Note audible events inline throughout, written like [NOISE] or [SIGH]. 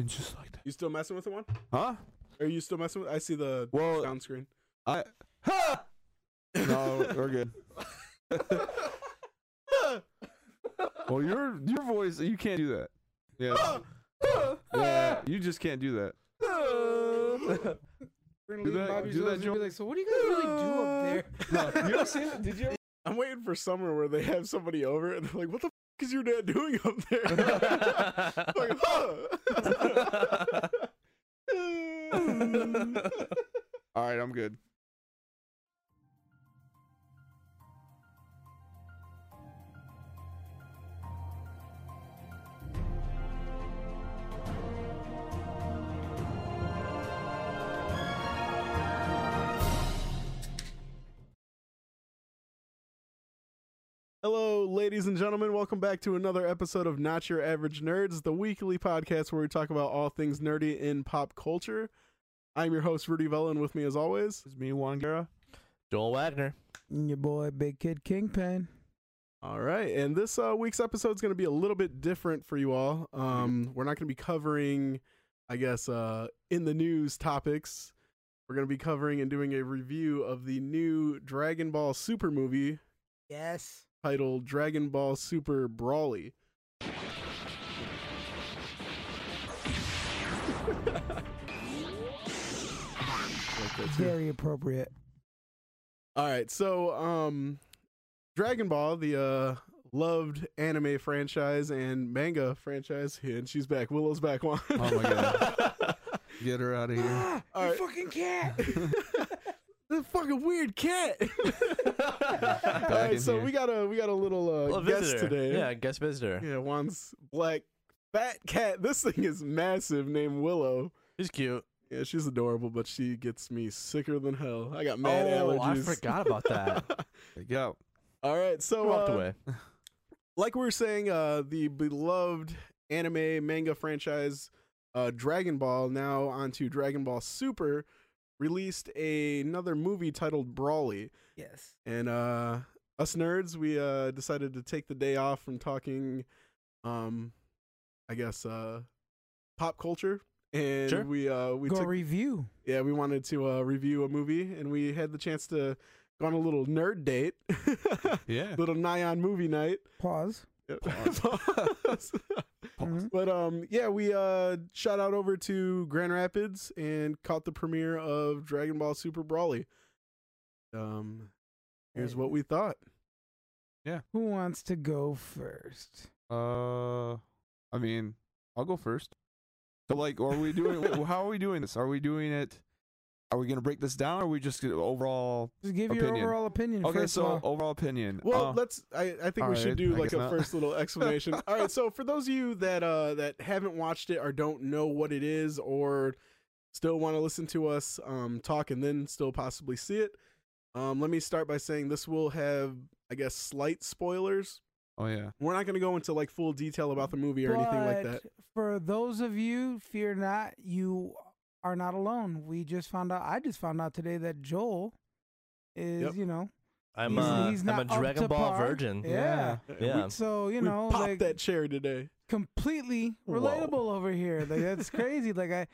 and just like that. You still messing with the one? Huh? Are you still messing with? I see the Well, down screen. I. [LAUGHS] No, we're good. [LAUGHS] Well, your your voice, you can't do that. Yeah, [LAUGHS] yeah, you just can't do that. Do that, do that, like, so what do you guys really do up there? No, you ever seen it? Did you? I'm waiting for summer where they have somebody over and they're like, "What the is your dad doing up there?" [LAUGHS] like, huh? [LAUGHS] [LAUGHS] All right, I'm good. Hello, ladies and gentlemen. Welcome back to another episode of Not Your Average Nerds, the weekly podcast where we talk about all things nerdy in pop culture. I'm your host, Rudy Vella, and with me, as always, It's me, Juan Guerra. Joel Wagner. And your boy, Big Kid Kingpin. All right, and this uh, week's episode is going to be a little bit different for you all. Um, we're not going to be covering, I guess, uh, in the news topics. We're going to be covering and doing a review of the new Dragon Ball Super movie Yes. Titled Dragon Ball Super Broly. Like. Very appropriate. All right, so um Dragon Ball, the uh loved anime franchise and manga franchise, and she's back. Willow's back one. Oh my god. [LAUGHS] Get her out of here. [GASPS] Ah, All you right. fucking cat. [LAUGHS] the fucking weird cat. [LAUGHS] All Back right, in so here. we got a we got a little uh A guest visitor. today. Yeah, guest visitor. Yeah, one's black fat cat. This thing is massive named Willow. He's cute. Yeah, she's adorable, but she gets me sicker than hell. I got mad oh, allergies. I forgot about that. [LAUGHS] There you go. All right, so Walked uh, away. like we were saying, uh, the beloved anime manga franchise uh, Dragon Ball, now onto Dragon Ball Super, released a, another movie titled Broly. yes. And uh, us nerds, we uh, decided to take the day off from talking, um, I guess, uh, pop culture. And Sure. we uh, we Go took review. yeah we wanted to uh, review a movie, and we had the chance to go on a little nerd date, [LAUGHS] Yeah. little Nyan movie night. Pause. Pause. Mhm. But um, yeah, we uh shot out over to Grand Rapids and caught the premiere of Dragon Ball Super Broly. Um, here's what we thought. Yeah. Who wants to go first? Uh, I mean, I'll go first. So, like, are we doing? wh- how are we doing this? Are we doing it? Are we gonna break this down? or Are we just gonna overall? Just give your overall opinion. Okay, first so of all. overall opinion. Well, Uh, let's. I, I think all we should right, do I like a not. first little [LAUGHS] explanation. all right, so for those of you that uh that haven't watched it or don't know what it is or still want to listen to us um talk and then still possibly see it, um, let me start by saying this will have, I guess, slight spoilers. oh yeah. We're not going to go into like full detail about the movie or anything like that. For those of you, fear not, you are not alone. We just found out. I just found out today that Joel is, Yep. you know, I'm, he's- uh, he's I'm a Dragon Ball par. virgin. Yeah. Yeah. So you we know, popped like that chair today. completely Whoa. relatable over here. Like that's crazy. Like I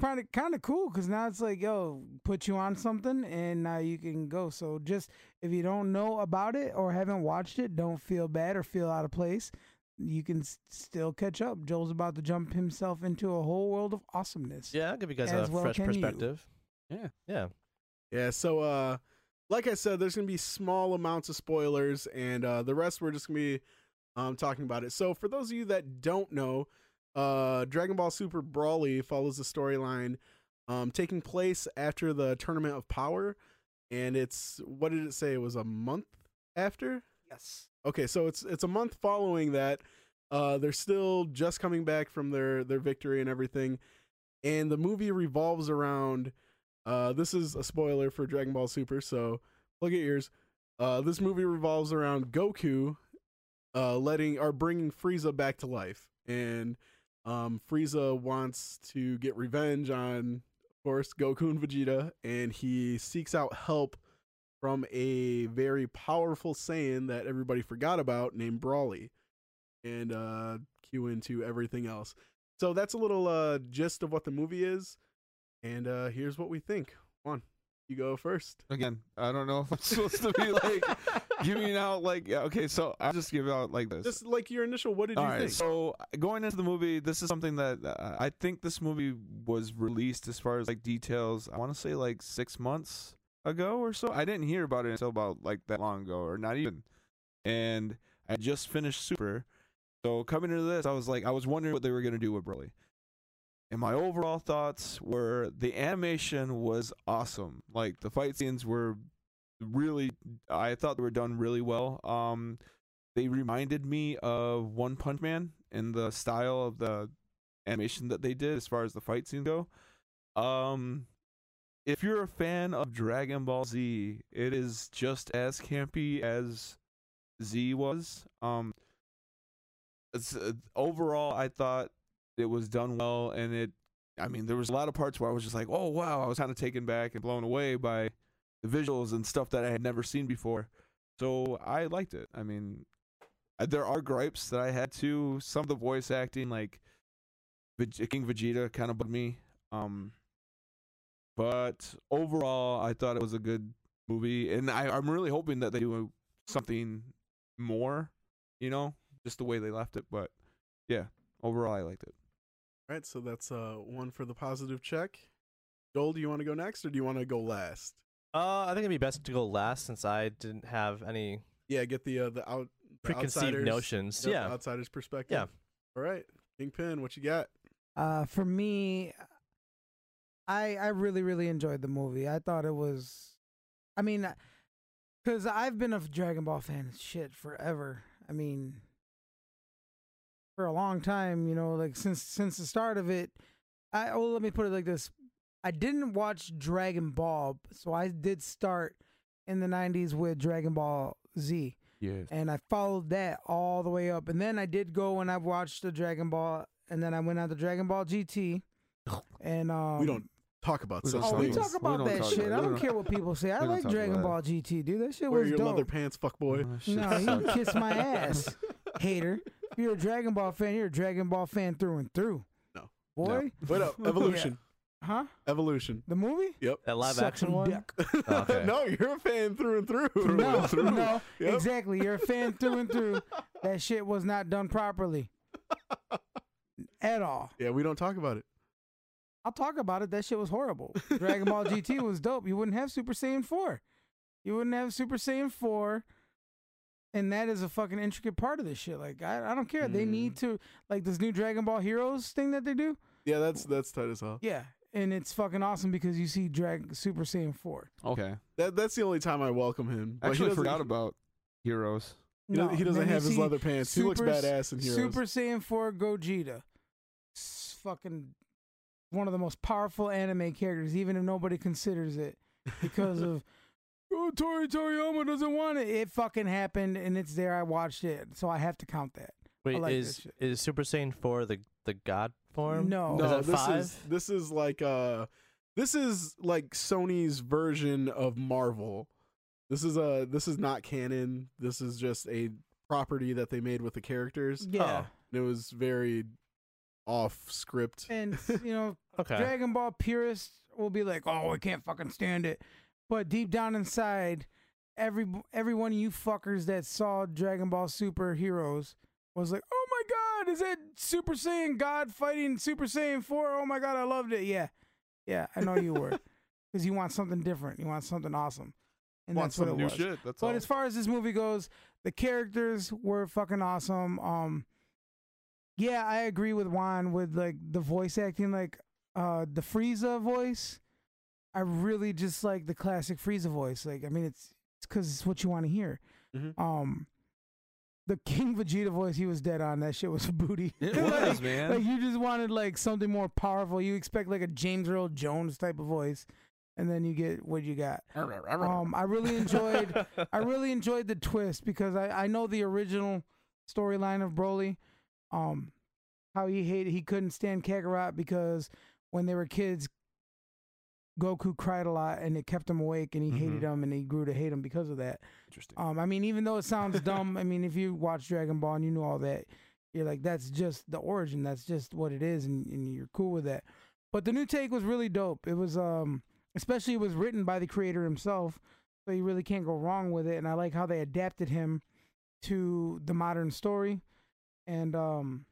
kind of kind of cool because now it's like yo, put you on something and now you can go. So just if you don't know about it or haven't watched it, don't feel bad or feel out of place. You can s- still catch up. Joel's about to jump himself into a whole world of awesomeness. Yeah, I'll give you guys As a well fresh can you. perspective. Yeah. Yeah. Yeah, so uh like I said, there's gonna be small amounts of spoilers, and uh the rest we're just gonna be um talking about it. So for those of you that don't know, uh Dragon Ball Super Broly follows the storyline um taking place after the Tournament of Power, and it's what did it say? It was a month after? Yes. Okay, so it's it's a month following that. Uh, they're still just coming back from their their victory and everything, and the movie revolves around. Uh, this is a spoiler for Dragon Ball Super, so plug your ears. Uh, this movie revolves around Goku, uh, letting or bringing Frieza back to life, and um, Frieza wants to get revenge on, of course, Goku and Vegeta, and he seeks out help from a very powerful Saiyan that everybody forgot about named Broly. And uh cue into everything else. So that's a little uh, gist of what the movie is, and uh, here's what we think. One, you go first. Again, I don't know [LAUGHS] if I'm supposed to be like giving out like yeah, okay, so I'll just give out like this. Just like your initial, what did All you right, think? so going into the movie, this is something that uh, I think this movie was released as far as like details. I want to say like six months ago or so. I didn't hear about it until about like that long ago, or not even. And I just finished Super, so coming into this, I was like, I was wondering what they were gonna do with Broly. And my overall thoughts were the animation was awesome. Like the fight scenes were really, I thought they were done really well. Um, they reminded me of One Punch Man in the style of the animation that they did as far as the fight scene go. Um if you're a fan of Dragon Ball Z, it is just as campy as Z was. Um it's uh, overall I thought it was done well and it I mean there was a lot of parts where I was just like, "Oh wow." I was kind of taken back and blown away by the visuals and stuff that I had never seen before. So I liked it. I mean, uh, there are gripes that I had too. Some of the voice acting, like King Vegeta, kind of bugged me. Um, but overall, I thought it was a good movie, and I, I'm really hoping that they do something more. You know, just the way they left it. But yeah, overall, I liked it. All right, so that's uh, one for the positive check. Joel, do you want to go next or do you want to go last? Uh, I think it'd be best to go last since I didn't have any Yeah, get the uh, the out the preconceived notions. yep, yeah. outsider's perspective. Yeah. All right, Kingpin, what you got? Uh, for me, I I really really enjoyed the movie. I thought it was, I mean, because I've been a Dragon Ball fan shit forever. I mean, for a long time, you know, like since since the start of it. I oh, let me put it like this: I didn't watch Dragon Ball, so I did start in the '90s with Dragon Ball Z Yes. and I followed that all the way up. And then I did go and I watched the Dragon Ball, and then I went on to Dragon Ball GT. And um, we don't talk about we such don't Oh, we talk about don't that talk shit. about. I don't don't- care what people say. [LAUGHS] I like Dragon about Ball GT, dude. That shit Wear was your dope. leather pants, fuck boy. Oh, No, [LAUGHS] you can kiss my ass, [LAUGHS] hater. If you're a Dragon Ball fan, you're a Dragon Ball fan through and through. No. boy, Wait up, evolution, huh? evolution. The movie? Yep. That live Suck action one. dick. Oh, okay. no, you're a fan through and through. No, Through. no, Yep. exactly. You're a fan through and through. That shit was not done properly at all. Yeah, we don't talk about it. I'll talk about it. That shit was horrible. Dragon Ball GT [LAUGHS] was dope. You wouldn't have Super Saiyan 4. You wouldn't have Super Saiyan 4. And that is a fucking intricate part of this shit. Like, I, I don't care. They Mm. need to, like, this new Dragon Ball Heroes thing that they do. Yeah, that's that's tight as hell. Yeah. And it's fucking awesome because you see Drag Super Saiyan 4. Okay. That that's the only time I welcome him. I But he actually forgot about Heroes. He, doesn't- he doesn't have his see leather pants. he looks Super- badass in Heroes. Super Saiyan 4 Gogeta. S- fucking one of the most powerful anime characters, even if nobody considers it. because of [LAUGHS] oh Tori Toriyama doesn't want it. It fucking happened and it's there. I watched it, so I have to count that. Wait, like is is Super Saiyan four the the God form? No. no, Is it this five? is this is like uh this is like Sony's version of Marvel. This is a this is not canon. This is just a property that they made with the characters. Yeah, And it was very off script. and you know, Okay. Dragon Ball purists will be like, "Oh, I can't fucking stand it," but deep down inside, every every one of you fuckers that saw Dragon Ball Super Heroes was like, "Oh my god, is that Super Saiyan God fighting Super Saiyan 4? Oh my god, I loved it." Yeah, yeah, I know you were, [LAUGHS] because you want something different, you want something awesome, and Want that's what it was. shit. But all. as far as this movie goes, the characters were fucking awesome. Um, yeah, I agree with Juan with like the voice acting, like uh the Frieza voice. I really just like the classic Frieza voice. Like, I mean, it's it's because it's what you want to hear. Mhm. Um, the King Vegeta voice, he was dead on. That shit was a [LAUGHS] booty. it [LAUGHS] Like- was, man. like you just wanted like something more powerful. You expect like a James Earl Jones type of voice, and then you get what you got. [LAUGHS] Um, I really enjoyed. I really enjoyed the twist because I, I know the original storyline of Broly, um, how he hated he couldn't stand Kakarot because when they were kids, Goku cried a lot and it kept him awake and he hated Mhm. him and he grew to hate him because of that. Interesting. Um, I mean, even though it sounds dumb, I mean, if you watch Dragon Ball and you know all that, you're like that's just the origin. That's just what it is, and, and you're cool with that. But the new take was really dope. It was um especially it was written by the creator himself, so you really can't go wrong with it. And I like how they adapted him to the modern story, and um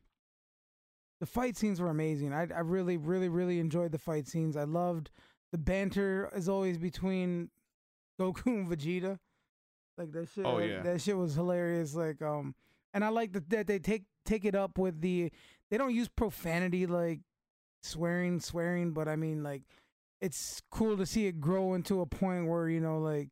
the fight scenes were amazing. I I really really really enjoyed the fight scenes. I loved the banter as always between Goku and Vegeta. Like that shit. Oh, like, yeah. that shit was hilarious. Like um, and I like that that they take take it up with the. They don't use profanity like swearing, swearing, but I mean like it's cool to see it grow into a point where you know like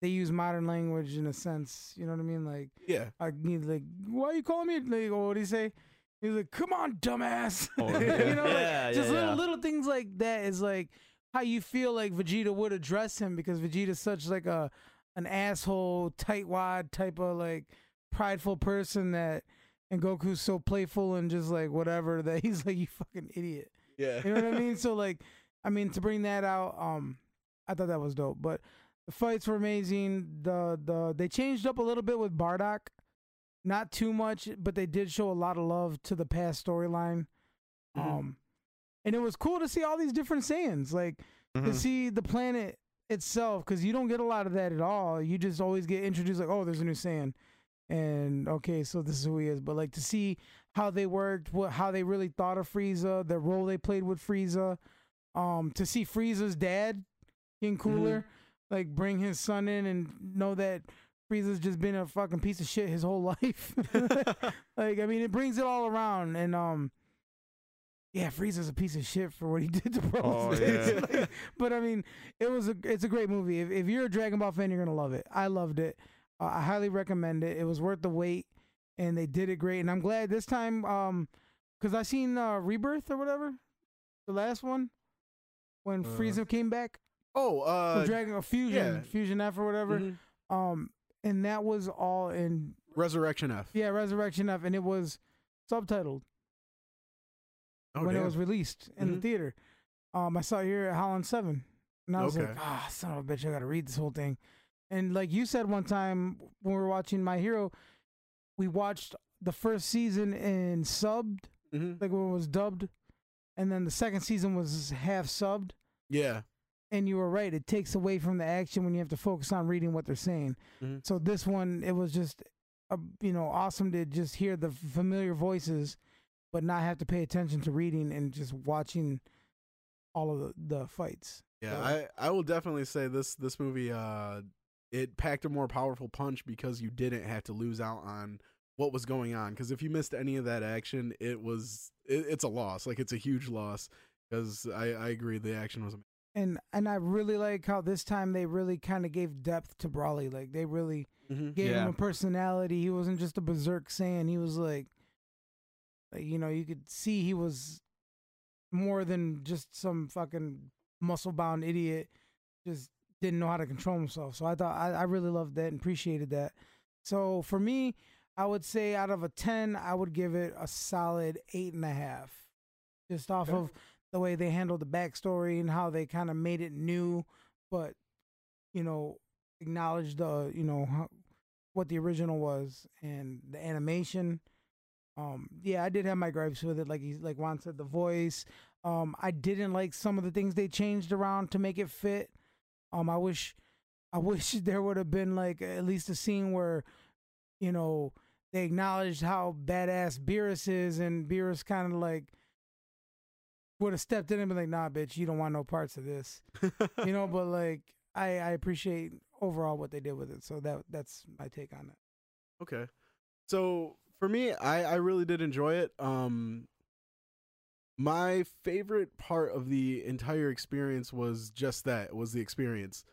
they use modern language in a sense. You know what I mean? Like Yeah. I need like, why are you calling me? Like, what do you say? He's like, come on, dumbass. Oh, [LAUGHS] you yeah. know, like, Yeah, just yeah, little little things like that is like how you feel like Vegeta would address him because Vegeta's such like a an asshole, tightwad type of like prideful person that, and Goku's so playful and just like whatever [LAUGHS] that he's like, you fucking idiot. Yeah. You know what I mean? [LAUGHS] So like, I mean to bring that out, um, I thought that was dope. But the fights were amazing. The the they changed up a little bit with Bardock, not too much, but they did show a lot of love to the past storyline. Mhm. Um, and it was cool to see all these different Saiyans, like to Mhm. see the planet itself, because you don't get a lot of that at all. You just always get introduced like, oh, there's a new Saiyan, and okay, so this is who he is. But like to see how they worked, what how they really thought of Frieza, the role they played with Frieza, um, to see Frieza's dad, King Cooler, like bring his son in and know that Frieza's just been a fucking piece of shit his whole [LAUGHS] life. [LAUGHS] like I mean, it brings it all around, and um, yeah, Frieza's a piece of shit for what he [LAUGHS] did to Bros. Oh, yeah. like- but I mean, it was a it's a great movie. If if you're a Dragon Ball fan, you're gonna love it. I loved it. Uh, I highly recommend it. It was worth the wait, and they did it great. And I'm glad this time, um, because I seen uh, Rebirth or whatever, the last one, when Uh, Frieza came back, Oh, uh, Dragon or Fusion, yeah. Fusion F or whatever. mhm. Um, and that was all in Resurrection F. yeah Resurrection F, and it was subtitled Oh, when it was released in the Mhm. theater. Um, I saw it here at Holland Seven, and I was like, Okay. ah, son of a bitch, I got to read this whole thing. And like you said one time when we were watching My Hero, we watched the first season in subbed, Mhm. like when it was dubbed, and then the second season was half subbed. Yeah. And you were right; it takes away from the action when you have to focus on reading what they're saying. Mhm. So this one, it was just, uh, you know, awesome to just hear the familiar voices, but not have to pay attention to reading and just watching all of the, the fights. Yeah, So- I, I will definitely say this this movie uh it packed a more powerful punch because you didn't have to lose out on what was going on because if you missed any of that action it was it, it's a loss like it's a huge loss because I, I agree the action was And and I really like how this time they really kind of gave depth to Broly. Like they really amazing. gave him a personality. He wasn't just a berserk Saiyan. He was like, like you know, you could see he was more than just some fucking muscle bound idiot. Just didn't know how to control himself. So I thought I, I really loved that and appreciated that. So for me, I would say out of a ten, I would give it a solid eight and a half, just off Okay. of the way they handled the backstory and how they kind of made it new, but you know acknowledged the you know how, what the original was and the animation. Um, yeah, I did have my gripes with it, like he's like Juan said, the voice. Um, I didn't like some of the things they changed around to make it fit. Um, I wish, [LAUGHS] I wish there would have been like at least a scene where, you know, they acknowledged how badass Beerus is, and Beerus kind of like would have stepped in and been like, "Nah, bitch, you don't want no parts of this," you know. But [LAUGHS] like, I I appreciate overall what they did with it, so that that's my take on it. Okay. So for me, I, I really did enjoy it. Um my favorite part of the entire experience was just that, was the experience.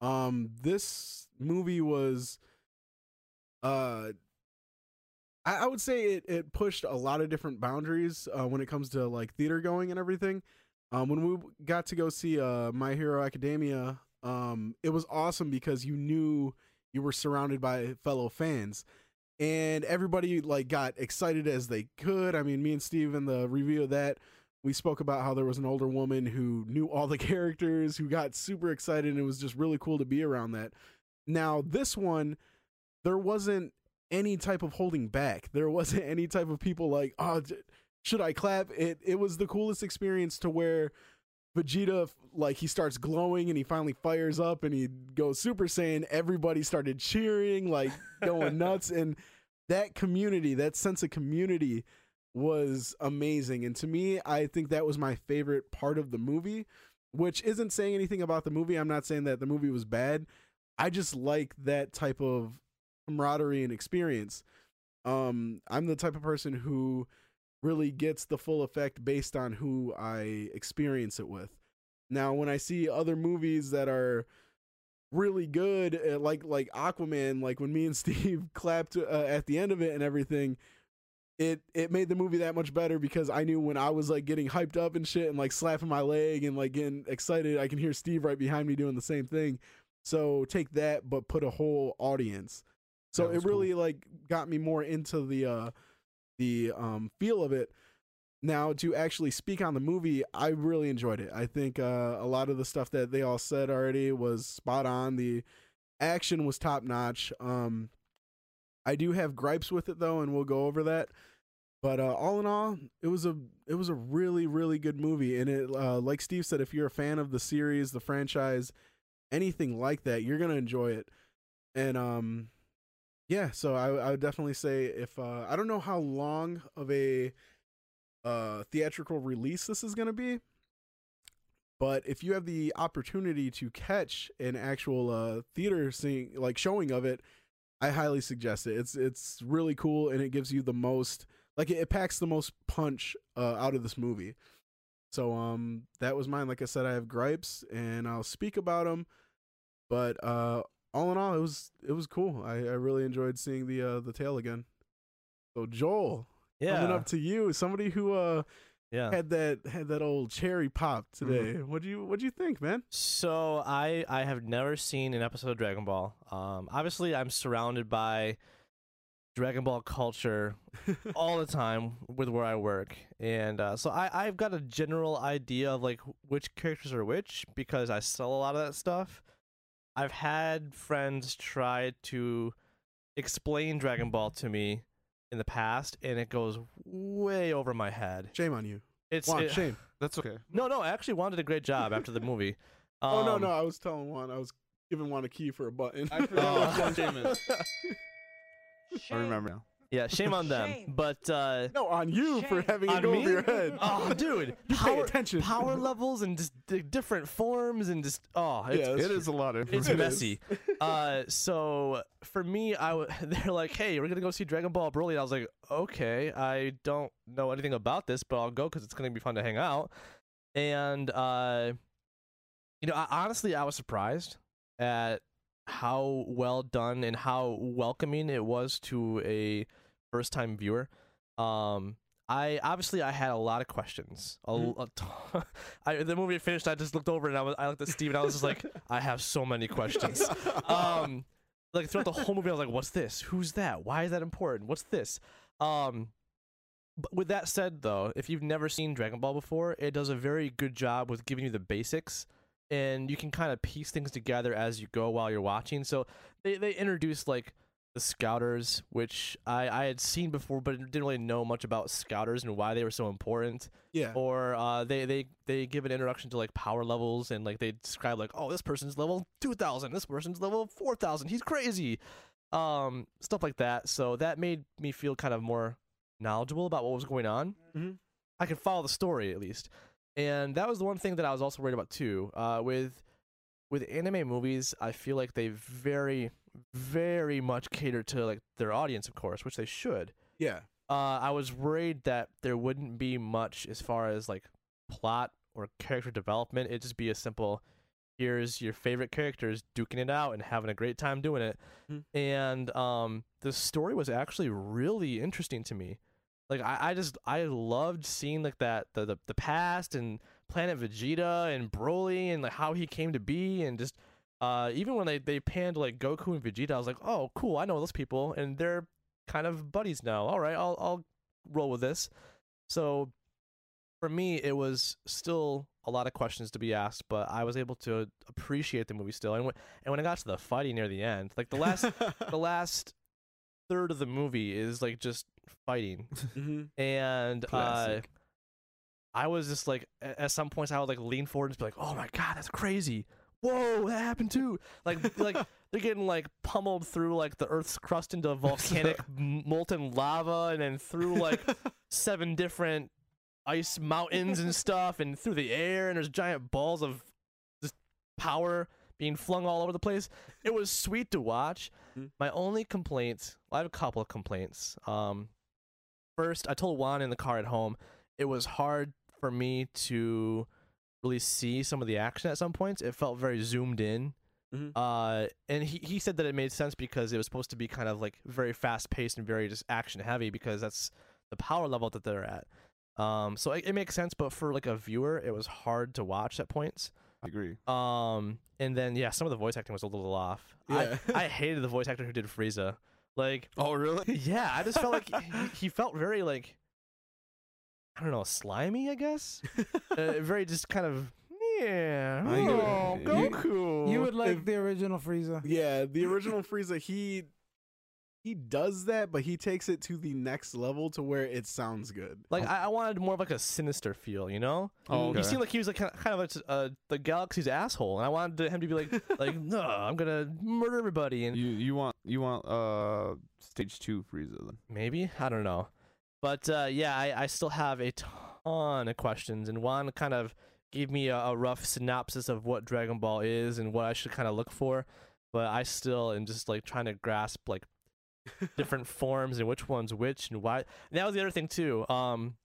Um this movie was uh I, I would say it, it pushed a lot of different boundaries uh, when it comes to like theater going and everything. Um, when we got to go see uh, My Hero Academia, um, it was awesome because you knew you were surrounded by fellow fans and everybody like got excited as they could i mean me and steve in the review of that we spoke about how there was an older woman who knew all the [LAUGHS] characters who got super excited and it was just really cool to be around that now this one there wasn't any type of holding back. There wasn't any type of people like, oh, should I clap? It it was the coolest experience to where Vegeta like he starts glowing and he finally fires up and he goes Super Saiyan. Everybody started cheering, like going [LAUGHS] nuts, and that community, that sense of community, was amazing. And to me, I think that was my favorite part of the movie. Which isn't saying anything about the movie. I'm not saying that the movie was bad. I just like that type of camaraderie and experience. Um, I'm the type of person who really gets the full effect based on who I experience it with. Now, when I see other movies that are really good, uh, like like Aquaman, like when me and [LAUGHS] Steve clapped uh, at the end of it and everything, it it made the movie that much better because I knew when I was like getting hyped up and shit and like slapping my leg and like getting excited, I can hear Steve right behind me doing the same thing. So take that, but put a whole audience. So it was cool. really like got me more into the uh the um feel of it. Now to actually speak on the movie, I really enjoyed it. I think uh, a lot of the stuff that they all said already was spot on. The action was top notch. Um, I do have gripes with it though, and we'll go over that. But uh, all in all, it was a it was a really really good movie, and it uh, like Steve said, if you're a fan of the series, the franchise, anything like that, you're gonna enjoy it. And um, yeah, so I, I would definitely say if uh, I don't know how long of a uh, theatrical release this is gonna be, but if you have the opportunity to catch an actual uh, theater seeing like showing of it, I highly suggest it. It's it's really cool and it gives you the most like it, it packs the most punch uh, out of this movie. So um that was mine. Like I said, I have gripes and I'll speak about them. But uh all in all, it was it was cool. I, I really enjoyed seeing the uh the tail again. So Joel, Yeah. coming up to you, somebody who uh yeah. had that had that old cherry pop today. What do you what do you think, man? So I I have never seen an episode of Dragon Ball. Um, obviously I'm surrounded by Dragon Ball culture [LAUGHS] all the time with where I work, and uh, so I I've got a general idea of like which characters are which because I sell a lot of that stuff. I've had friends try to explain Dragon Ball to me in the past, and it goes way over my head. Shame on you. It's Juan, it- [LAUGHS] shame. That's okay. no, no. I actually, Juan did a great job after the movie. [LAUGHS] oh no, Um, no, I was telling Juan I was giving Juan a key for a button. I forgot [LAUGHS] which one Shame is. I remember now. Yeah, shame on them. Shame. But uh no, on you for having it On go me? over your head. oh, dude, [LAUGHS] You pay power, attention. power [LAUGHS] levels and just the different forms and just oh, it's, Yeah, It is a lot of it's It is. messy. [LAUGHS] uh, so for me, I w- they're like, hey, we're gonna go see Dragon Ball Broly. I was like, okay, I don't know anything about this, but I'll go because it's gonna be fun to hang out. And uh, you know, I, honestly, I was surprised at how well done and how welcoming it was to a first time viewer. Um, I obviously I had a lot of questions. A, Mhm. a ton- [LAUGHS] I, the movie finished. I just looked over and I was I looked at Steve and I was just like, I have so many questions. [LAUGHS] um, like throughout the whole movie, I was like, "What's this? Who's that? Why is that important? What's this?" Um, but with that said, though, if you've never seen Dragon Ball before, it does a very good job with giving you the basics, and you can kind of piece things together as you go while you're watching. So they they introduced like the Scouters, which I I had seen before, but didn't really know much about Scouters and why they were so important. Yeah. or uh, they they they give an introduction to like power levels and like they describe like oh this person's level 2000 this person's level 4000 he's crazy. Um stuff like that. So that made me feel kind of more knowledgeable about what was going on. Mhm. i could follow the story at least. And that was the one thing that i was also worried about too. Uh with with anime movies i feel like they very very much cater to like their audience of course which they should Yeah. uh, I was worried that there wouldn't be much as far as like plot or character development. It'd just be a simple, here's your favorite characters duking it out and having a great time doing it. Mhm. And um, the story was actually really interesting to me. Like I, I just I loved seeing like that the, the the past and Planet Vegeta and Broly and like how he came to be and just uh even when they they panned like Goku and Vegeta, I was like, oh cool, I know those people and they're kind of buddies now. All right, I'll I'll roll with this. So for me, it was still a lot of questions to be asked, but I was able to appreciate the movie still. And when and when I got to the fighting near the end, like the last the [LAUGHS] last third of the movie is like just fighting, hmm and uh, I was just like, at some points, I would like lean forward and just be like, "Oh my god, that's crazy! Whoa, that happened too!" Like, like [LAUGHS] they're getting like pummeled through like the Earth's crust into volcanic [LAUGHS] m- molten lava, and then through like seven different ice mountains and stuff, and through the air, and there's giant balls of just power being flung all over the place. It was sweet to watch. Mhm. My only complaint, well, I have a couple of complaints. Um, first, I told Juan in the car at home, it was hard for me to really see some of the action at some points. It felt very zoomed in. Mhm. Uh, and he, he said that it made sense because it was supposed to be kind of like very fast paced and very just action heavy because that's the power level that they're at. Um, so it, it makes sense, but for like a viewer, it was hard to watch at points. I agree. Um, and then yeah, some of the voice acting was a little off. Yeah. I, [LAUGHS] I hated the voice actor who did Frieza. Like, Oh, really? [LAUGHS] yeah, I just felt like [LAUGHS] he, he felt very like I don't know, slimy. I guess. [LAUGHS] uh, very just kind of yeah. I. Oh, You- Goku. You would like If- the original Frieza. Yeah, the [LAUGHS] original Frieza, he he does that, but he takes it to the next level to where it sounds good. like I, I wanted more of like a sinister feel, you know. Oh, He He seemed like he was like kind of, kind of like uh, the galaxy's asshole, and I wanted him to be like, [LAUGHS] like, no, I'm gonna murder everybody, and you you want you want uh stage two Frieza then? maybe I don't know, but uh, yeah, I, I still have a ton of questions, and Juan kind of gave me a, a rough synopsis of what Dragon Ball is and what I should kind of look for, but I still am just like trying to grasp like [LAUGHS] different forms and which one's which and why. And that was the other thing too. Um,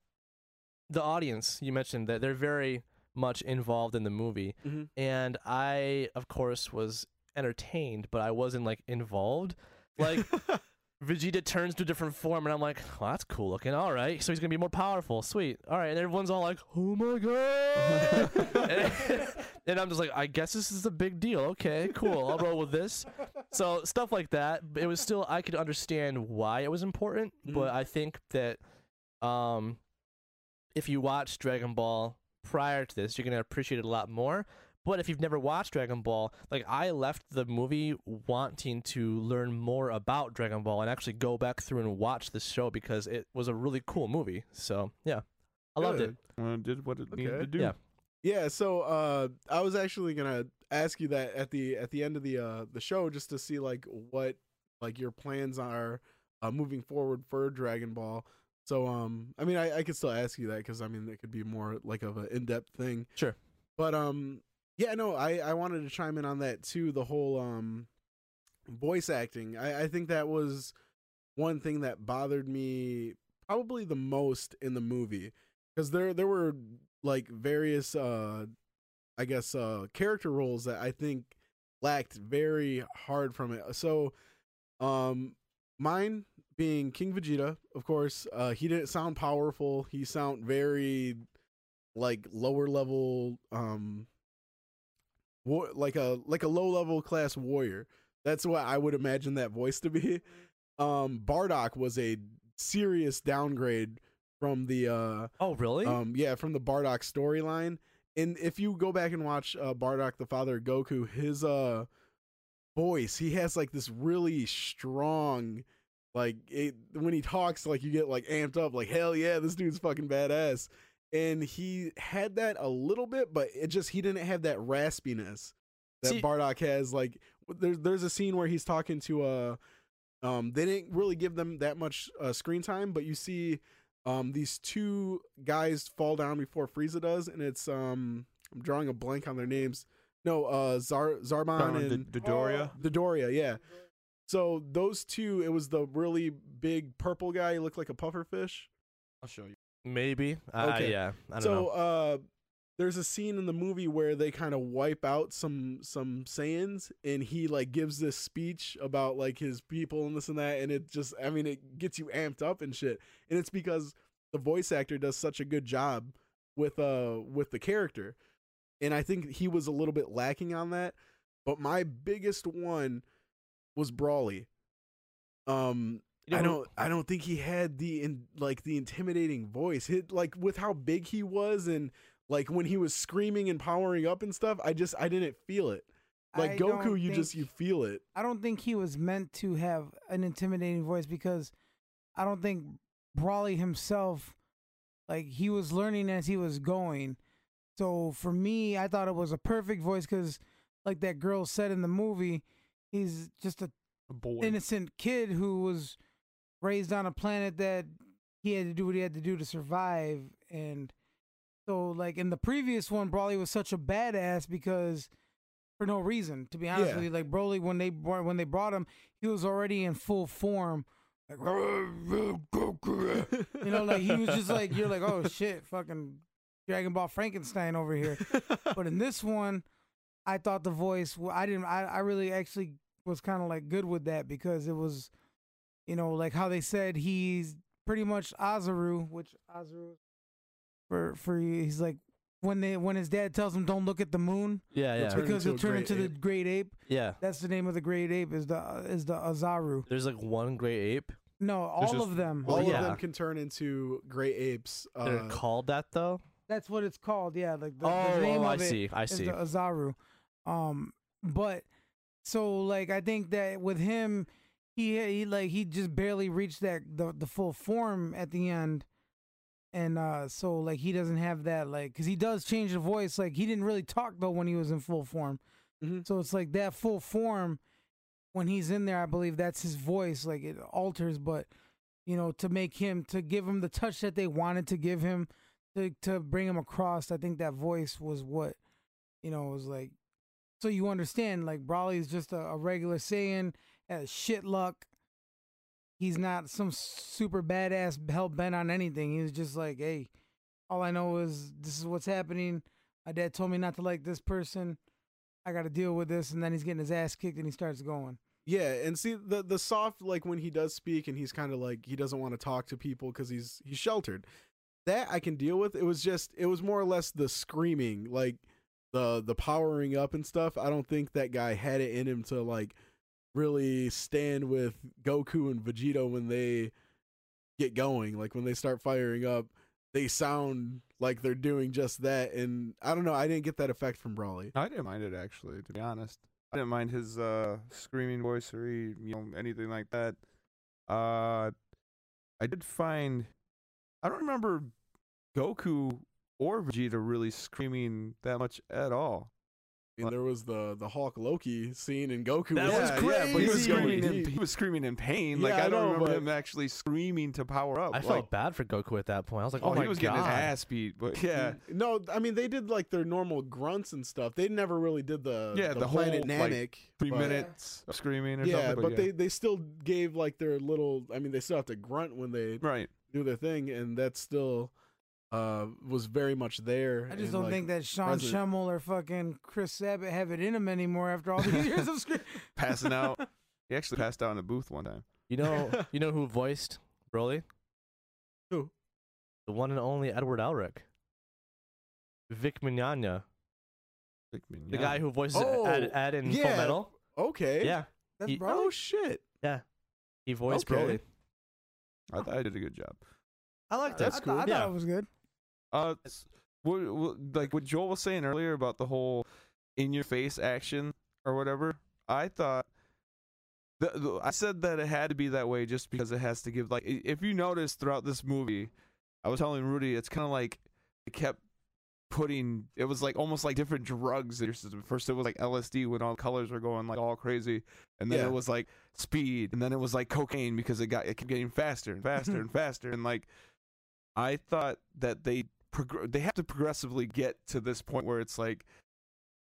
the audience you mentioned that they're very much involved in the movie, Mhm. and I of course was entertained, but I wasn't like involved. Like [LAUGHS] Vegeta turns to a different form, and I'm like, well, that's cool looking. All right, so he's gonna be more powerful. Sweet. All right, and everyone's all like, oh my god. [LAUGHS] and, [LAUGHS] and I'm just like, I guess this is a big deal. Okay, cool. I'll roll with this. So stuff like that. It was still I could understand why it was important, but I think that um, if you watch Dragon Ball prior to this, you're gonna appreciate it a lot more. But if you've never watched Dragon Ball, like I left the movie wanting to learn more about Dragon Ball and actually go back through and watch the show because it was a really cool movie. So yeah, I loved it. Good. Uh, did what it needed to do. Yeah. Yeah, so uh I was actually gonna ask you that at the at the end of the uh the show just to see like what like your plans are uh moving forward for Dragon Ball. So um I mean I, I could still ask you that because I mean it could be more like of an in depth thing. Sure. But um yeah no I I wanted to chime in on that too the whole um voice acting. I I think that was one thing that bothered me probably the most in the movie because there there were like various uh I guess uh character roles that I think lacked very hard from it. So um mine being King Vegeta, of course, uh he didn't sound powerful. He sound very like lower level um war- like a like a low level class warrior. That's what I would imagine that voice to be. Um Bardock was a serious downgrade from the uh Oh really? um, yeah, from the Bardock storyline. And if you go back and watch uh, Bardock, the father of Goku, his uh voice, he has like this really strong, like it, when he talks, like you get like amped up, like hell yeah, this dude's fucking badass. And he had that a little bit, but it just he didn't have that raspiness that See- Bardock has. Like there's there's a scene where he's talking to uh um they didn't really give them that much uh, screen time, but you see um these two guys fall down before Frieza does, and it's um I'm drawing a blank on their names. No, uh Zar Zarbon and D- Dodoria. Dodoria, yeah. So those two, it was the really big purple guy. He looked like a puffer fish. I'll show you. Maybe. Uh, Okay. yeah. I don't so uh there's a scene in the movie where they kind of wipe out some some Saiyans and he like gives this speech about like his people and this and that and it just I mean it gets you amped up and shit. And it's because the voice actor does such a good job with uh with the character. And I think he was a little bit lacking on that. But my biggest one was Broly. Um You know I don't I don't think he had the in like the intimidating voice. Hit like with how big he was and like when he was screaming and powering up and stuff, I just I didn't feel it. Like I Goku, don't you just you feel it. I don't think he was meant to have an intimidating voice because I don't think Broly himself, like he was learning as he was going. So for me, I thought it was a perfect voice because, like that girl said in the movie, he's just a A boy. innocent kid who was raised on a planet that he had to do what he had to do to survive and so like in the previous one Broly was such a badass because for no reason to be honest Yeah. with you like Broly when they brought when they brought him he was already in full form like you know like he was just like you're like oh [LAUGHS] shit fucking Dragon Ball Frankenstein over here but in this one I thought the voice I didn't I, I really actually was kind of like good with that because it was you know like how they said he's pretty much Oozaru which Oozaru for for he's like when they when his dad tells him don't look at the moon Yeah, He'll yeah, turn because into he'll turn great into the great ape yeah. that's the name of the great ape is the is the Oozaru There's like one great ape. no all just- of them All yeah. of them can turn into great apes. They're Uh, called that though. that's what it's called yeah like the, oh, the name oh, I it see. I is see. the Oozaru. Um, but so like I think that with him, he he like he just barely reached that the the full form at the end, and uh, so like he doesn't have that like because he does change the voice. Like he didn't really talk though when he was in full form. Mhm. So it's like that full form when he's in there. I believe that's his voice. Like it alters, but you know to make him to give him the touch that they wanted to give him to to bring him across. I think that voice was what you know was like. So you understand, like Broly is just a, a regular Saiyan, has shit luck. He's not some super badass hell bent on anything. He's just like, hey, all I know is this is what's happening. My dad told me not to like this person. I got to deal with this, and then he's getting his ass kicked, and he starts going. Yeah, and see the the soft like when he does speak and he's kind of like he doesn't want to talk to people because he's he's sheltered. That I can deal with. It was just it was more or less the screaming, like the the powering up and stuff. I don't think that guy had it in him to like really stand with Goku and Vegeta when they get going. Like when they start firing up, they sound like they're doing just that. And I don't know. I didn't get that effect from Broly. I didn't mind it actually, to be honest. I didn't mind his uh screaming voice or you know anything like that. Uh, I did find I don't remember Goku or Vegeta really screaming that much at all. I mean, there was the the Hulk Loki scene in Goku. That was yeah, crazy. Yeah, but he he was was screaming. In, he was screaming in pain. Yeah, like I, I don't know, remember him actually screaming to power up. I like, felt bad for Goku at that point. I was like, oh, oh, my he was god. getting his ass beat. But yeah, No, I mean they did like their normal grunts and stuff. They never really did the Yeah, the, the Planet whole, like, three but- minutes of screaming or Yeah, something. but yeah. they they still gave like their little. I mean, they still have to grunt when they right. do their thing, and that's still uh was very much there. I just and, don't like, think that Sean present. Schemmel or fucking Chris Sabat have it in him anymore after all these [LAUGHS] years of screen. [LAUGHS] Passing out. [LAUGHS] He actually passed out in the booth one time. You know, you know who voiced Broly? Who? The one and only Edward Elric. Vic Mignogna, Like, the guy who voices Oh, Ed, Ed in Full. Metal. Okay. Yeah, That's He- Broly? Oh shit. Yeah. He voiced Okay. Broly. I thought I did a good job. I liked That's it. I, thought- I Yeah. thought it was good. Uh, what, what, like what Joel was saying earlier about the whole in your face action or whatever. I thought. The, the, I said that it had to be that way just because it has to give like if you notice throughout this movie, I was telling Rudy it's kind of like it kept putting it was like almost like different drugs in your system. First it was like LSD when all the colors were going like all crazy, and then Yeah. it was like speed, and then it was like cocaine because it got it kept getting faster and faster [LAUGHS] and faster, and like I thought that they prog- they have to progressively get to this point where it's like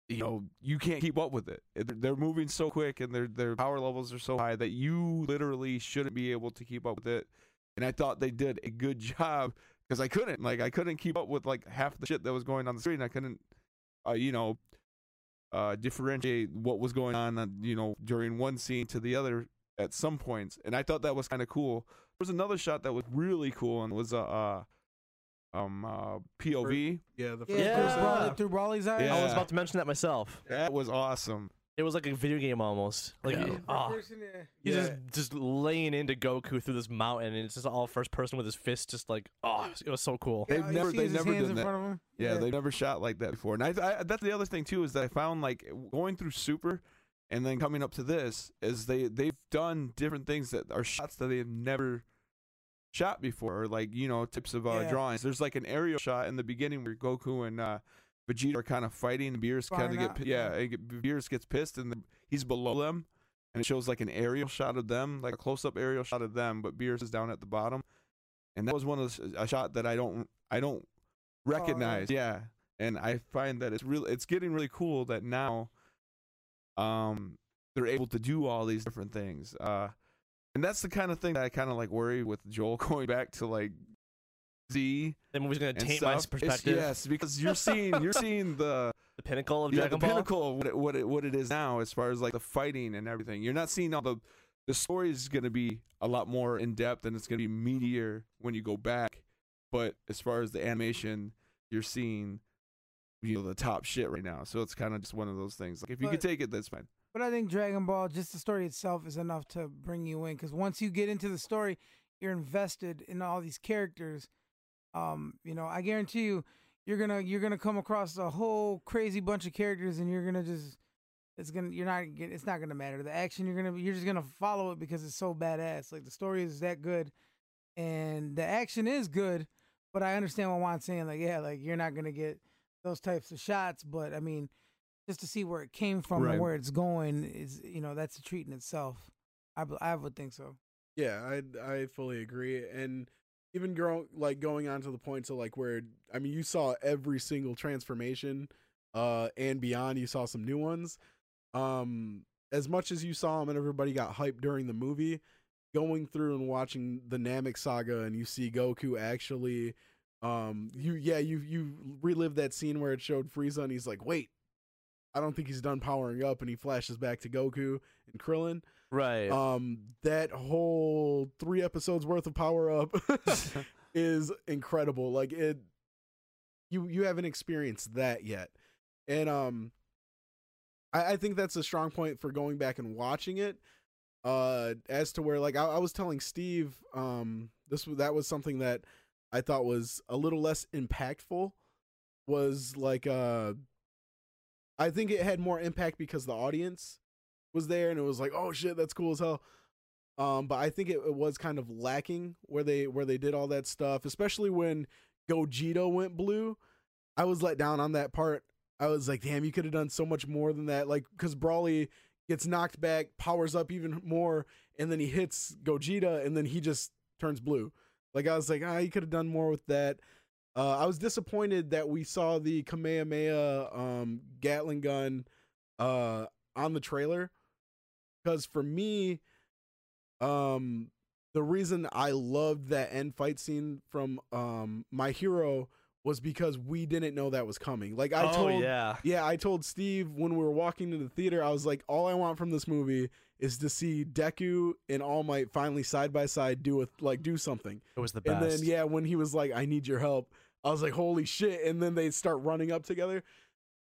you know you can't keep up with it. They're moving so quick and their their power levels are so high that you literally shouldn't be able to keep up with it. And I thought they did a good [LAUGHS] job because I couldn't like I couldn't keep up with like half the shit that was going on the screen. I couldn't uh, you know uh differentiate what was going on uh, you know during one scene to the other at some points. And I thought that was kind of cool. There was another shot that was really cool and was a uh, um uh POV. Yeah. The first Yeah, Yeah. through, person. Broly, through Broly's eyes. Yeah. I was about to mention that myself. That was awesome. It was like a video game almost. Like Yeah. it- oh, he's Yeah. just just laying into Goku through this mountain, and it's just all first person with his fist, just like oh, it was so cool. They've never- they've never done that. Front of him? Yeah, they've never shot like that before. And I, I that's the other thing too is that I found like going through Super and then coming up to this is they they've done different things that are shots that they've never shot before or like you know tips of uh, Yeah. drawings. There's like an aerial shot in the beginning where Goku and uh, Vegeta are kind of fighting. and Beerus kind of get yeah. yeah, Beerus gets pissed and the, he's below them. And it shows like an aerial shot of them, like a close-up aerial shot of them, but Beerus is down at the bottom, and that was one of the, a shot that I don't I don't recognize. yeah, and I find that it's really it's getting really cool that now, um, they're able to do all these different things. Uh, and that's the kind of thing that I kind of like worry with Joel [LAUGHS] going back to like Z The movie's gonna taint my stuff. It's- perspective. yes, because you're seeing you're seeing the [LAUGHS] The pinnacle of yeah, Dragon the Ball. pinnacle of what it, what it what it is now as far as like the fighting and everything. You're not seeing all the the story is going to be a lot more in depth and it's going to be meatier when you go back. But as far as the animation, you're seeing you know the top shit right now. So it's kind of just one of those things. Like if you could take it, that's fine. But I think Dragon Ball, just the story itself, is enough to bring you in. Because once you get into the story, you're invested in all these characters. Um, you know, I guarantee you, you're gonna you're gonna come across a whole crazy bunch of characters, and you're gonna just it's gonna you're not it's not gonna matter. The action you're gonna you're just gonna follow it because it's so badass. Like the story is that good, and the action is good. But I understand what Juan's saying. Like yeah, like you're not gonna get those types of shots. But I mean, just to see where it came from Right. and where it's going is you know that's a treat in itself. I I would think so. Yeah, I I fully agree, and even grow like going on to the point to like where I mean you saw every single transformation, uh, and beyond. You saw some new ones. Um, as much as you saw them and everybody got hyped during the movie, going through and watching the Namek saga, and you see Goku actually, um, you yeah you you relive that scene where it showed Frieza and he's like, wait, I don't think he's done powering up, and he flashes back to Goku and Krillin. Right. um that whole three episodes worth of power up [LAUGHS] [LAUGHS] is incredible. Like it you you haven't experienced that yet. And um I, I think that's a strong point for going back and watching it. Uh as to where like I, I was telling steve um this that was something that i thought was a little less impactful was like uh i think it had more impact because the audience was there and it was like oh shit that's cool as hell. Um but i think it, it was kind of lacking where they where they did all that stuff especially when gogeta went blue. I was let down on that part. I was like damn you could have done so much more than that. Like because Broly gets knocked back powers up even more and then he hits gogeta and then he just turns blue. Like i was like ah you could have done more with that uh, I was disappointed that we saw the Kamehameha um, Gatling gun uh, on the trailer because for me, um, the reason I loved that end fight scene from um, My Hero was because we didn't know that was coming. Like I oh told, yeah. yeah, I told Steve when we were walking to the theater, I was like, all I want from this movie is to see Deku and All Might finally side by side do a, like do something. It was the best. And then yeah, when he was like, "I need your help," I was like, "Holy shit!" And then they start running up together.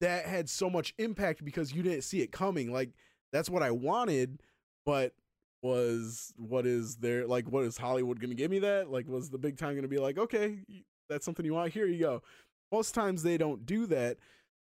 That had so much impact because you didn't see it coming. Like that's what I wanted, but was what is there? Like, what is Hollywood going to give me? That like was the big time going to be like, okay, that's something you want? Here you go. Most times they don't do that.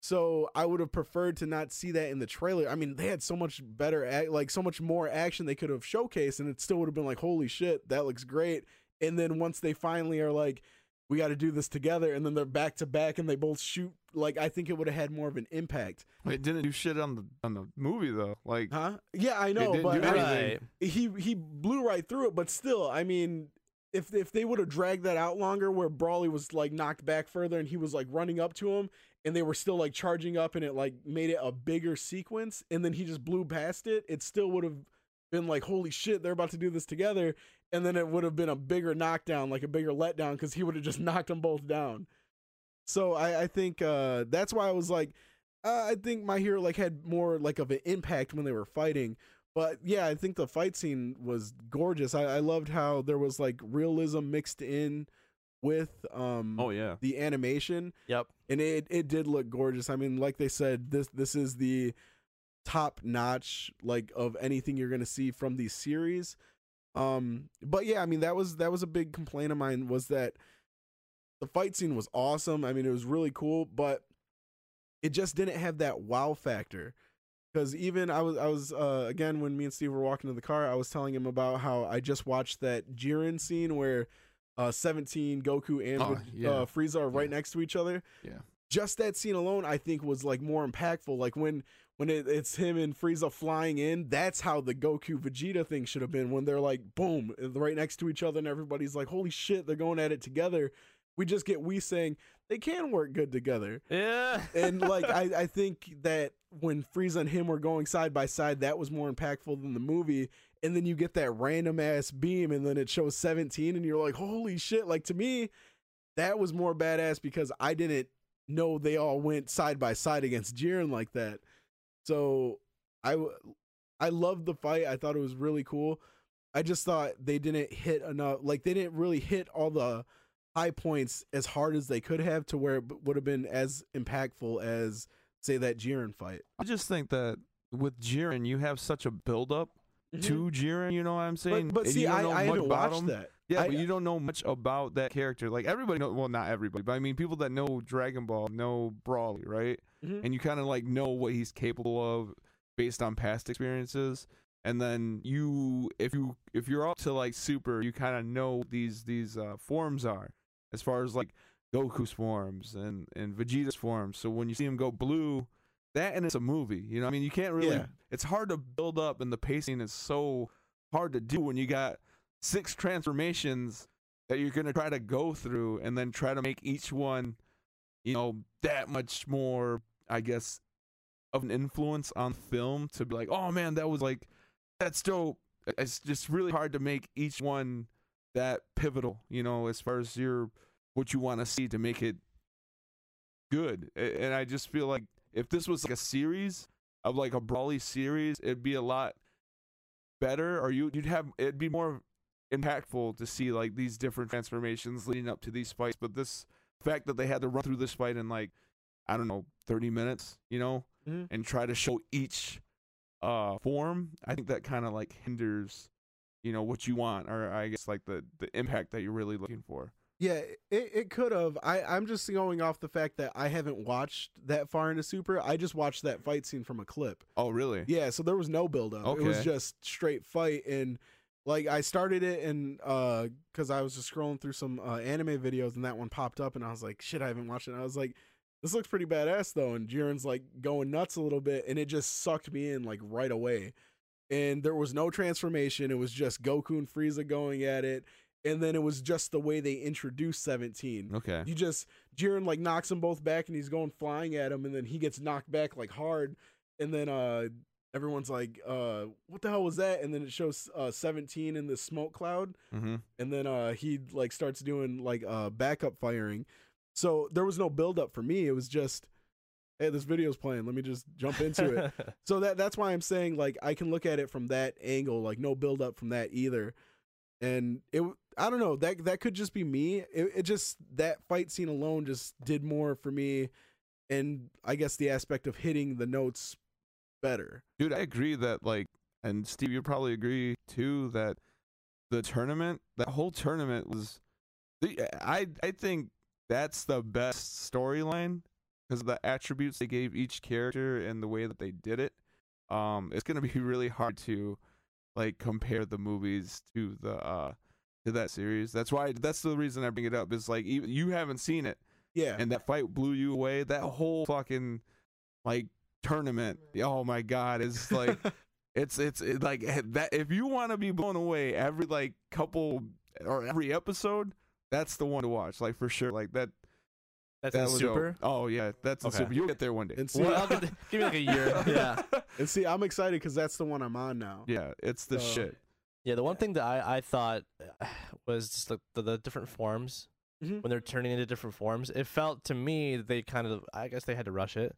So I would have preferred to not see that in the trailer. I mean, they had so much better, ac- like so much more action they could have showcased, and it still would have been like, holy shit, that looks great. And then once they finally are like, we got to do this together, and then they're back to back and they both shoot, like I think it would have had more of an impact. It didn't do shit on the on the movie though. Like Huh? Yeah, I know, but do I mean, right. he he blew right through it, but still, I mean, if if they would have dragged that out longer, where Broly was like knocked back further and he was like running up to him, and they were still like charging up, and it like made it a bigger sequence, and then he just blew past it, it still would have been like, holy shit, they're about to do this together, and then it would have been a bigger knockdown, like a bigger letdown, because he would have just [LAUGHS] knocked them both down. So I I think uh that's why I was like. Uh, I think my hero like had more like of an impact when they were fighting, but yeah, I think the fight scene was gorgeous. I, I loved how there was like realism mixed in with um oh yeah, the animation, Yep. and it it did look gorgeous. I mean, like they said, this this is the top notch like of anything you're gonna see from these series. Um, but yeah, I mean that was that was a big complaint of mine was that the fight scene was awesome. I mean it was really cool, but it just didn't have that wow factor. Because even I was I was uh, again when me and Steve were walking to the car, I was telling him about how I just watched that Jiren scene where uh, 17 Goku and Oh, yeah. uh, Frieza are right Yeah. next to each other. Yeah. Just that scene alone, I think, was like more impactful. Like when when it, it's him and Frieza flying in, that's how the Goku Vegeta thing should have been. When they're like, boom, right next to each other, and everybody's like, holy shit, they're going at it together. We just get we saying they can work good together Yeah. [LAUGHS] and like I, [LAUGHS] I think that when Frieza and him were going side by side, that was more impactful than the movie. And then you get that random ass beam, and then it shows 17, and you're like, holy shit! Like to me, that was more badass because I didn't know they all went side by side against Jiren like that. So I I loved the fight. I thought it was really cool. I just thought they didn't hit enough. Like they didn't really hit all the high points as hard as they could have to where it would have been as impactful as say that Jiren fight. I just think that with Jiren, you have such a build up to Jiren. You know what I'm saying? Mm-hmm. but, but see, I, I haven't watched him. that. Yeah, I- but you don't know much about that character. Like everybody know, well, not everybody, but I mean, people that know Dragon Ball know Broly, right? Mhm. And you kind of like know what he's capable of based on past experiences. And then you, if you if you're up to like Super, you kind of know these these uh, forms are as far as like Goku's forms and and Vegeta's forms. So when you see him go blue, that and it's a movie. You know, I mean, you can't really. Yeah. It's hard to build up, and the pacing is so hard to do when you got six transformations that you're gonna try to go through, and then try to make each one, you know, that much more. I guess of an influence on film to be like, oh man, that was like, that's dope. It's just really hard to make each one that pivotal, you know, as far as your what you want to see to make it good. And I just feel like if this was like a series of like a Broly series, it'd be a lot better, or you you'd have it'd be more impactful to see like these different transformations leading up to these fights. But this fact that they had to run through this fight in like I don't know thirty minutes, you know, Mhm. and try to show each uh form, I think that kind of like hinders you know what you want or i guess like the the impact that you're really looking for Yeah, it, it could have. I, I'm just going off the fact that I haven't watched that far into Super. I just watched that fight scene from a clip. oh really Yeah, so there was no build up. It was just straight fight and like I started it and uh cuz I was just scrolling through some uh, anime videos and that one popped up and I was like, "Shit, I haven't watched it." And I was like, "This looks pretty badass though." And Jiren's like going nuts a little bit and it just sucked me in like right away. And there was no transformation. It was just Goku and Frieza going at it. And then it was just the way they introduced 17. okay You just Jiren like knocks them both back and he's going flying at him and then he gets knocked back like hard and then uh everyone's like uh what the hell was that and then it shows uh 17 in the smoke cloud mm-hmm. and then uh he like starts doing like uh backup firing. So there was no build up for me. It was just hey this video's playing. Let me just jump into it. [LAUGHS] So that that's why I'm saying like I can look at it from that angle, like no build up from that either. And it I don't know, that that could just be me. It, it just that fight scene alone just did more for me and I guess the aspect of hitting the notes better. dude i agree that like and steve you probably agree too that the tournament that whole tournament was i i think that's the best storyline because of the attributes they gave each character and the way that they did it um it's gonna be [LAUGHS] really hard to like compare the movies to the uh to that series that's why that's the reason i bring it up is like even you haven't seen it Yeah. and that fight blew you away. That whole fucking like tournament, oh my god, is like [LAUGHS] it's it's it, like eh, that. If you want to be blown away every like couple or every episode, that's the one to watch. Like for sure, like that. That's that in super. dope. Oh yeah, that's in Okay. super. You'll get there one day. and see, Well, I'll get, give me like a year. [LAUGHS] Yeah. and see, I'm excited because that's the one I'm on now. yeah, it's the So- shit. Yeah, the one thing that I, I thought [SIGHS] was just the, the, the different forms Mhm. when they're turning into different forms. It felt to me they kind of I guess they had to rush it.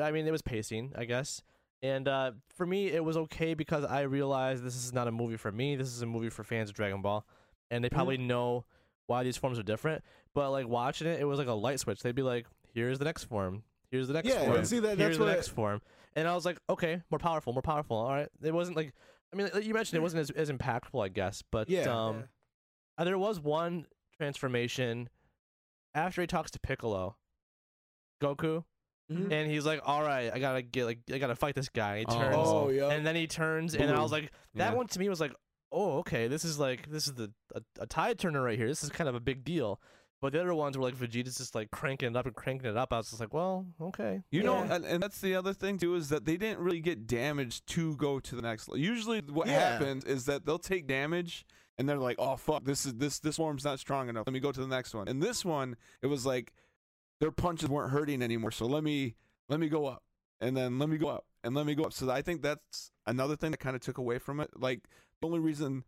I mean, it was pacing, I guess. And uh, for me, it was okay because I realized this is not a movie for me. This is a movie for fans of Dragon Ball, and they probably know why these forms are different. But like watching it, it was like a light switch. They'd be like, "Here's the next form. Here's the next Yeah, form. and see that Here's that's the what next form. And I was like, okay, more powerful, more powerful. All right. It wasn't like I mean, like you mentioned it wasn't as, as impactful, I guess, but Yeah. um, uh, there was one transformation after he talks to Piccolo, Goku, Mhm. and he's like, "All right, I gotta get like I gotta fight this guy." He Oh. turns, Oh yeah. and then he turns, and I was like, that Yeah. one to me was like, "Oh, okay, this is like this is the a, a tide turner right here. This is kind of a big deal." But the other ones were like Vegeta's just like cranking it up and cranking it up. I was just like, "Well, okay." You know, and, and that's the other thing too is that they didn't really get damaged to go to the next. level. Usually, what Yeah. happens is that they'll take damage and they're like, "Oh fuck, this is this this form's not strong enough. Let me go to the next one." And this one, it was like their punches weren't hurting anymore. So let me let me go up, and then let me go up, and let me go up. So I think that's another thing that kind of took away from it. Like the only reason,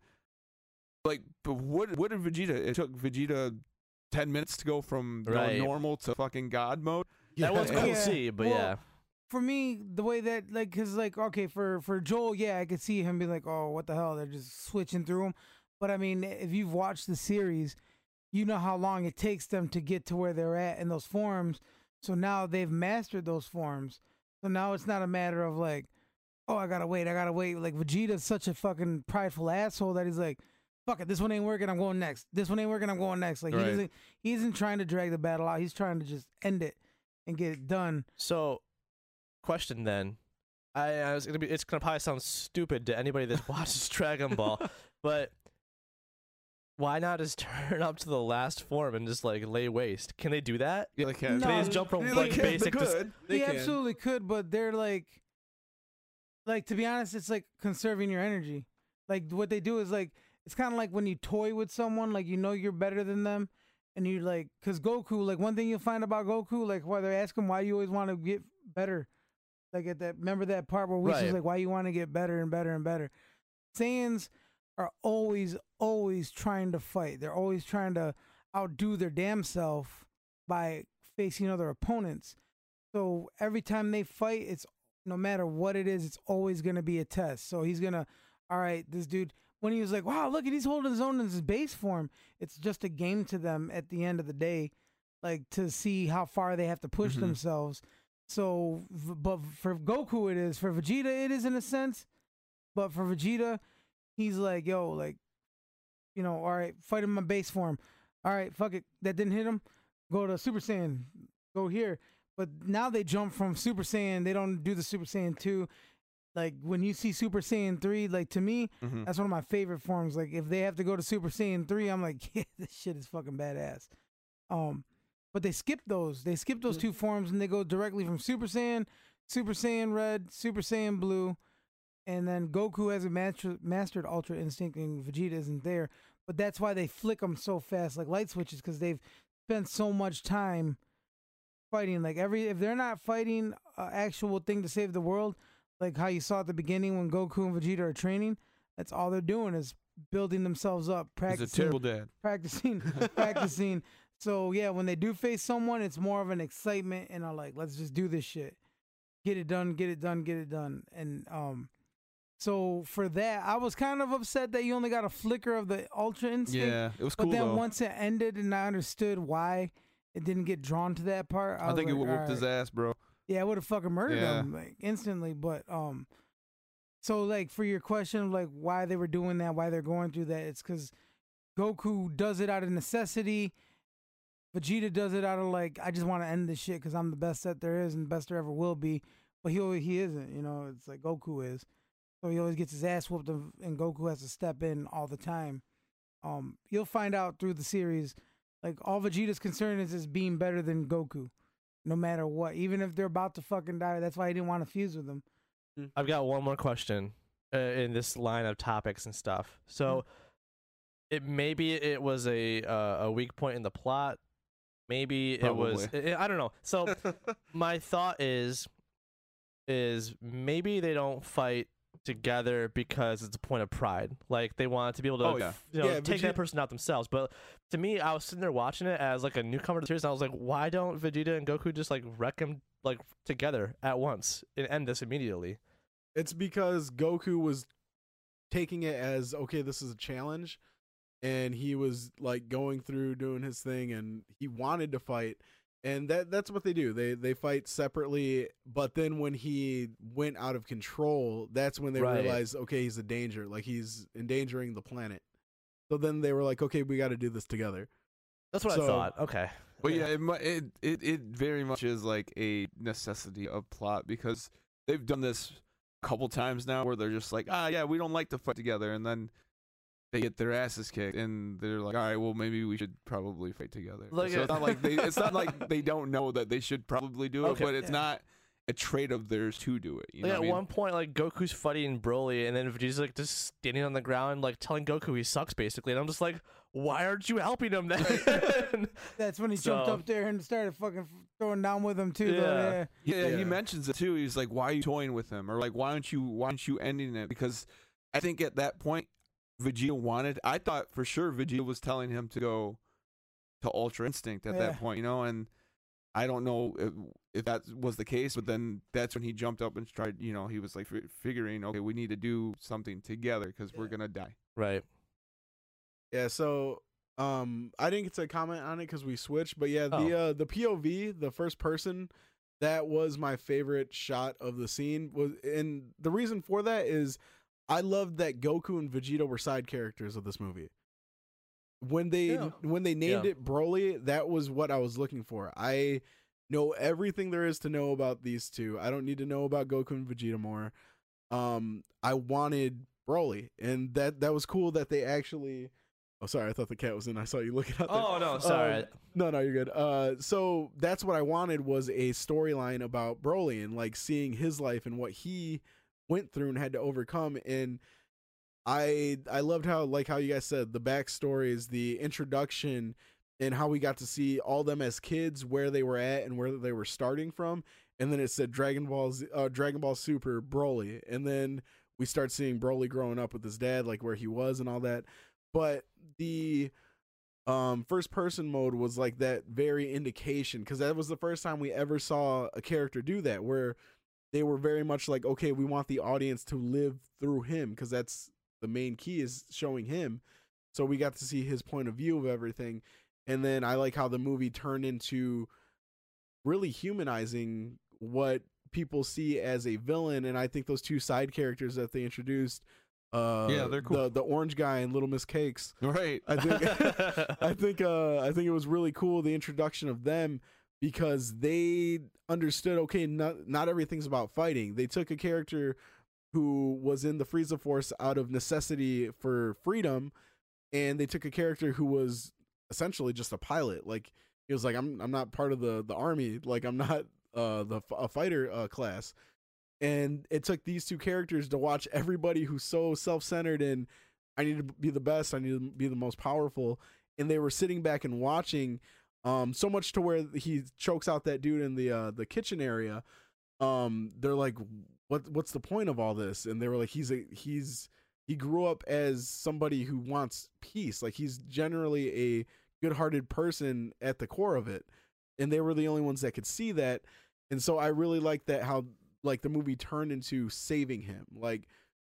like, but what what did Vegeta? It took Vegeta. 10 minutes to go from Right. normal to fucking god mode. That was cool Yeah. to see, but Well, yeah, for me, the way that like, cause like, okay, for for Joel, yeah, I could see him be like, oh, what the hell? They're just switching through them. But I mean, if you've watched the series, you know how long it takes them to get to where they're at in those forms. So now they've mastered those forms. So now it's not a matter of like, oh, I gotta wait, I gotta wait. Like Vegeta's such a fucking prideful asshole that he's like, fuck it, this one ain't working, I'm going next. This one ain't working, I'm going next. Like he Right. isn't he isn't trying to drag the battle out. He's trying to just end it and get it done. So, question then. I, I was gonna be. It's gonna probably sound stupid to anybody that [LAUGHS] watches Dragon Ball, but why not just [LAUGHS] turn up to the last form and just like lay waste? Can they do that? Yeah, they can. No, Can they just jump from They like can, they basic to s- could. They he can. absolutely could, but they're like, like to be honest, it's like conserving your energy. Like what they do is like it's kind of like when you toy with someone, like you know you're better than them, and you're like, cause Goku, like one thing you'll find about Goku, like why they ask him why you always want to get better, like at that remember that part where we Right. was like why you want to get better and better and better. Saiyans are always always trying to fight. They're always trying to outdo their damn self by facing other opponents. So every time they fight, it's no matter what it is, it's always gonna be a test. So he's gonna, all right, this dude. When he was like, "Wow, look at he's holding his own in his base form," it's just a game to them at the end of the day, like to see how far they have to push Mhm. themselves. So, but for Goku, it is for Vegeta, it is in a sense, but for Vegeta, he's like, "Yo, like, you know, all right, fight in my base form. All right, fuck it, that didn't hit him. Go to Super Saiyan. Go here." But now they jump from Super Saiyan. They don't do the Super Saiyan two. Like when you see Super Saiyan three, like to me, Mhm. that's one of my favorite forms. Like if they have to go to Super Saiyan three, I'm like, [LAUGHS] yeah, this shit is fucking badass. Um, but they skip those. They skip those two forms and they go directly from Super Saiyan, Super Saiyan Red, Super Saiyan Blue, and then Goku has a master, mastered Ultra Instinct and Vegeta isn't there. But that's why they flick them so fast, like light switches, because they've spent so much time fighting. Like every if they're not fighting an actual thing to save the world, like how you saw at the beginning when Goku and Vegeta are training, that's all they're doing is building themselves up, He's a practicing, terrible dad. [LAUGHS] practicing, practicing. So yeah, when they do face someone, it's more of an excitement and a like, let's just do this shit, get it done, get it done, get it done, and um. So for that, I was kind of upset that you only got a flicker of the Ultra Instinct. Yeah, it was cool. But then though. once it ended and I understood why it didn't get drawn to that part, I, I think it like, would whooped his "Alright." ass, bro. Yeah, I would have fucking murdered Yeah. him like instantly. But um, so like for your question of like why they were doing that, why they're going through that, it's because Goku does it out of necessity. Vegeta does it out of like I just want to end this shit because I'm the best that there is and the best there ever will be. But he always, he isn't. You know, it's like Goku is. So he always gets his ass whooped, and and Goku has to step in all the time. Um, you'll find out through the series, like all Vegeta's concern is is being better than Goku, no matter what. Even if they're about to fucking die, that's why he didn't want to fuse with them. I've got one more question uh, in this line of topics and stuff. So, it maybe it was a uh, a weak point in the plot. Maybe it was I I don't know. So [LAUGHS] my thought is is maybe they don't fight together because it's a point of pride. Like they want to be able to Oh, yeah. you know, Yeah, take that person out themselves. But to me, I was sitting there watching it as like a newcomer to the series, and I was like, why don't Vegeta and Goku just like wreck him like together at once and end this immediately? It's because Goku was taking it as okay, this is a challenge, and he was like going through doing his thing, and he wanted to fight, and that that's what they do. They they fight separately, but then when he went out of control, that's when they Right. realized, okay, he's a danger. Like he's endangering the planet. So then they were like, okay, we got to do this together. That's what So- I thought. Okay. But yeah, it, it it it very much is like a necessity of plot because they've done this a couple times now where they're just like, ah, yeah, we don't like to fight together, and then they get their asses kicked, and they're like, all right, well, maybe we should probably fight together. Like so a- it's not like they it's not like they don't know that they should probably do it, Okay. but it's Yeah. not a trait of theirs to do it. You know Like, what at I mean? one point, like Goku's fighting Broly, and then Vegeta's like just standing on the ground, like telling Goku he sucks, basically. And I'm just like, why aren't you helping him then? [LAUGHS] That's when he jumped up there and started fucking throwing down with him too. though, Yeah. yeah. Yeah, Yeah. he mentions it too. He's like, "Why are you toying with him?" Or like, "Why aren't you? Why aren't you ending it?" Because I think at that point, Vegeta wanted. I thought for sure Vegeta was telling him to go to Ultra Instinct at Yeah. that point, you know. And I don't know if, if that was the case, but then that's when he jumped up and tried. You know, he was like fi- figuring, okay, we need to do something together because we're gonna die. right. Yeah, so um I didn't get to comment on it because we switched, but yeah, the uh the POV, the first person, that was my favorite shot of the scene. Was and the reason for that is I loved that Goku and Vegeta were side characters of this movie. When they Yeah. when they named Yeah. it Broly, that was what I was looking for. I know everything there is to know about these two. I don't need to know about Goku and Vegeta more. Um, I wanted Broly, and that that was cool that they actually. Oh, sorry, I thought the cat was in. I saw you looking out there. Oh no, sorry. Um, no, no, you're good. Uh, so that's what I wanted was a storyline about Broly and like seeing his life and what he went through and had to overcome. And I I loved how like how you guys said the backstories, the introduction, and how we got to see all them as kids, where they were at and where they were starting from. And then it said Dragon Ball Z, uh, Dragon Ball Super Broly, and then we start seeing Broly growing up with his dad, like where he was and all that. But the um first person mode was like that very indication because that was the first time we ever saw a character do that where they were very much like okay we want the audience to live through him because that's the main key is showing him so we got to see his point of view of everything and then i like how the movie turned into really humanizing what people see as a villain and i think those two side characters that they introduced uh Yeah, they're cool. the, the orange guy and little miss cakes Right. I think [LAUGHS] I [LAUGHS] think uh I think it was really cool the introduction of them because they understood okay not not everything's about fighting. They took a character who was in the Frieza Force out of necessity for freedom and they took a character who was essentially just a pilot. Like he was like I'm I'm not part of the the army, like I'm not uh the a fighter uh class. And it took these two characters to watch everybody who's so self-centered and I need to be the best. I need to be the most powerful. And they were sitting back and watching, um, so much to where he chokes out that dude in the uh, the kitchen area. Um, they're like, "What? What's the point of all this?" And they were like, "He's a he's he grew up as somebody who wants peace. Like he's generally a good-hearted person at the core of it." And they were the only ones that could see that. And so I really like that how like the movie turned into saving him. Like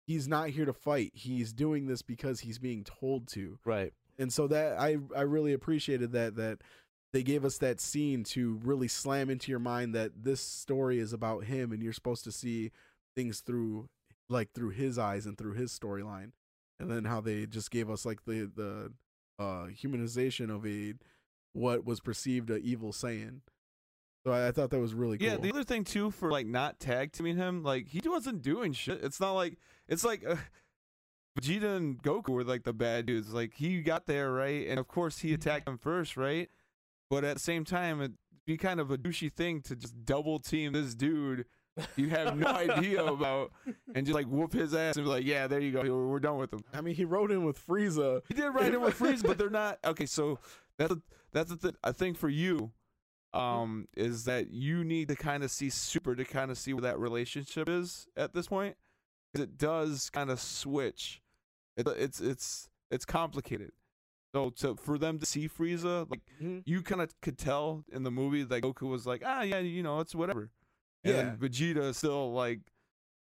he's not here to fight. He's doing this because he's being told to. right. And so that I I really appreciated that that they gave us that scene to really slam into your mind that this story is about him and you're supposed to see things through like through his eyes and through his storyline. And then how they just gave us like the the uh humanization of a what was perceived a evil Saiyan. So I, I thought that was really cool. Yeah, the other thing too for like not tag teaming him, like he wasn't doing shit. It's not like it's like uh, Vegeta and Goku were like the bad dudes. Like he got there right, and of course he attacked him first, right? But at the same time, it'd be kind of a douchey thing to just double team this dude you have no [LAUGHS] idea about, and just like whoop his ass and be like, yeah, there you go, we're, done with him. I mean, he rode in with Frieza. He did ride in with [LAUGHS] Frieza, but they're not okay. So that's a, that's a, th- a thing for you, um, is that you need to kind of see Super to kind of see where that relationship is at this point, because it does kind of switch. It, it's it's it's complicated. So to for them to see Frieza, like Mhm. you kind of could tell in the movie that Goku was like, ah, yeah, you know, it's whatever. And then Vegeta is still like,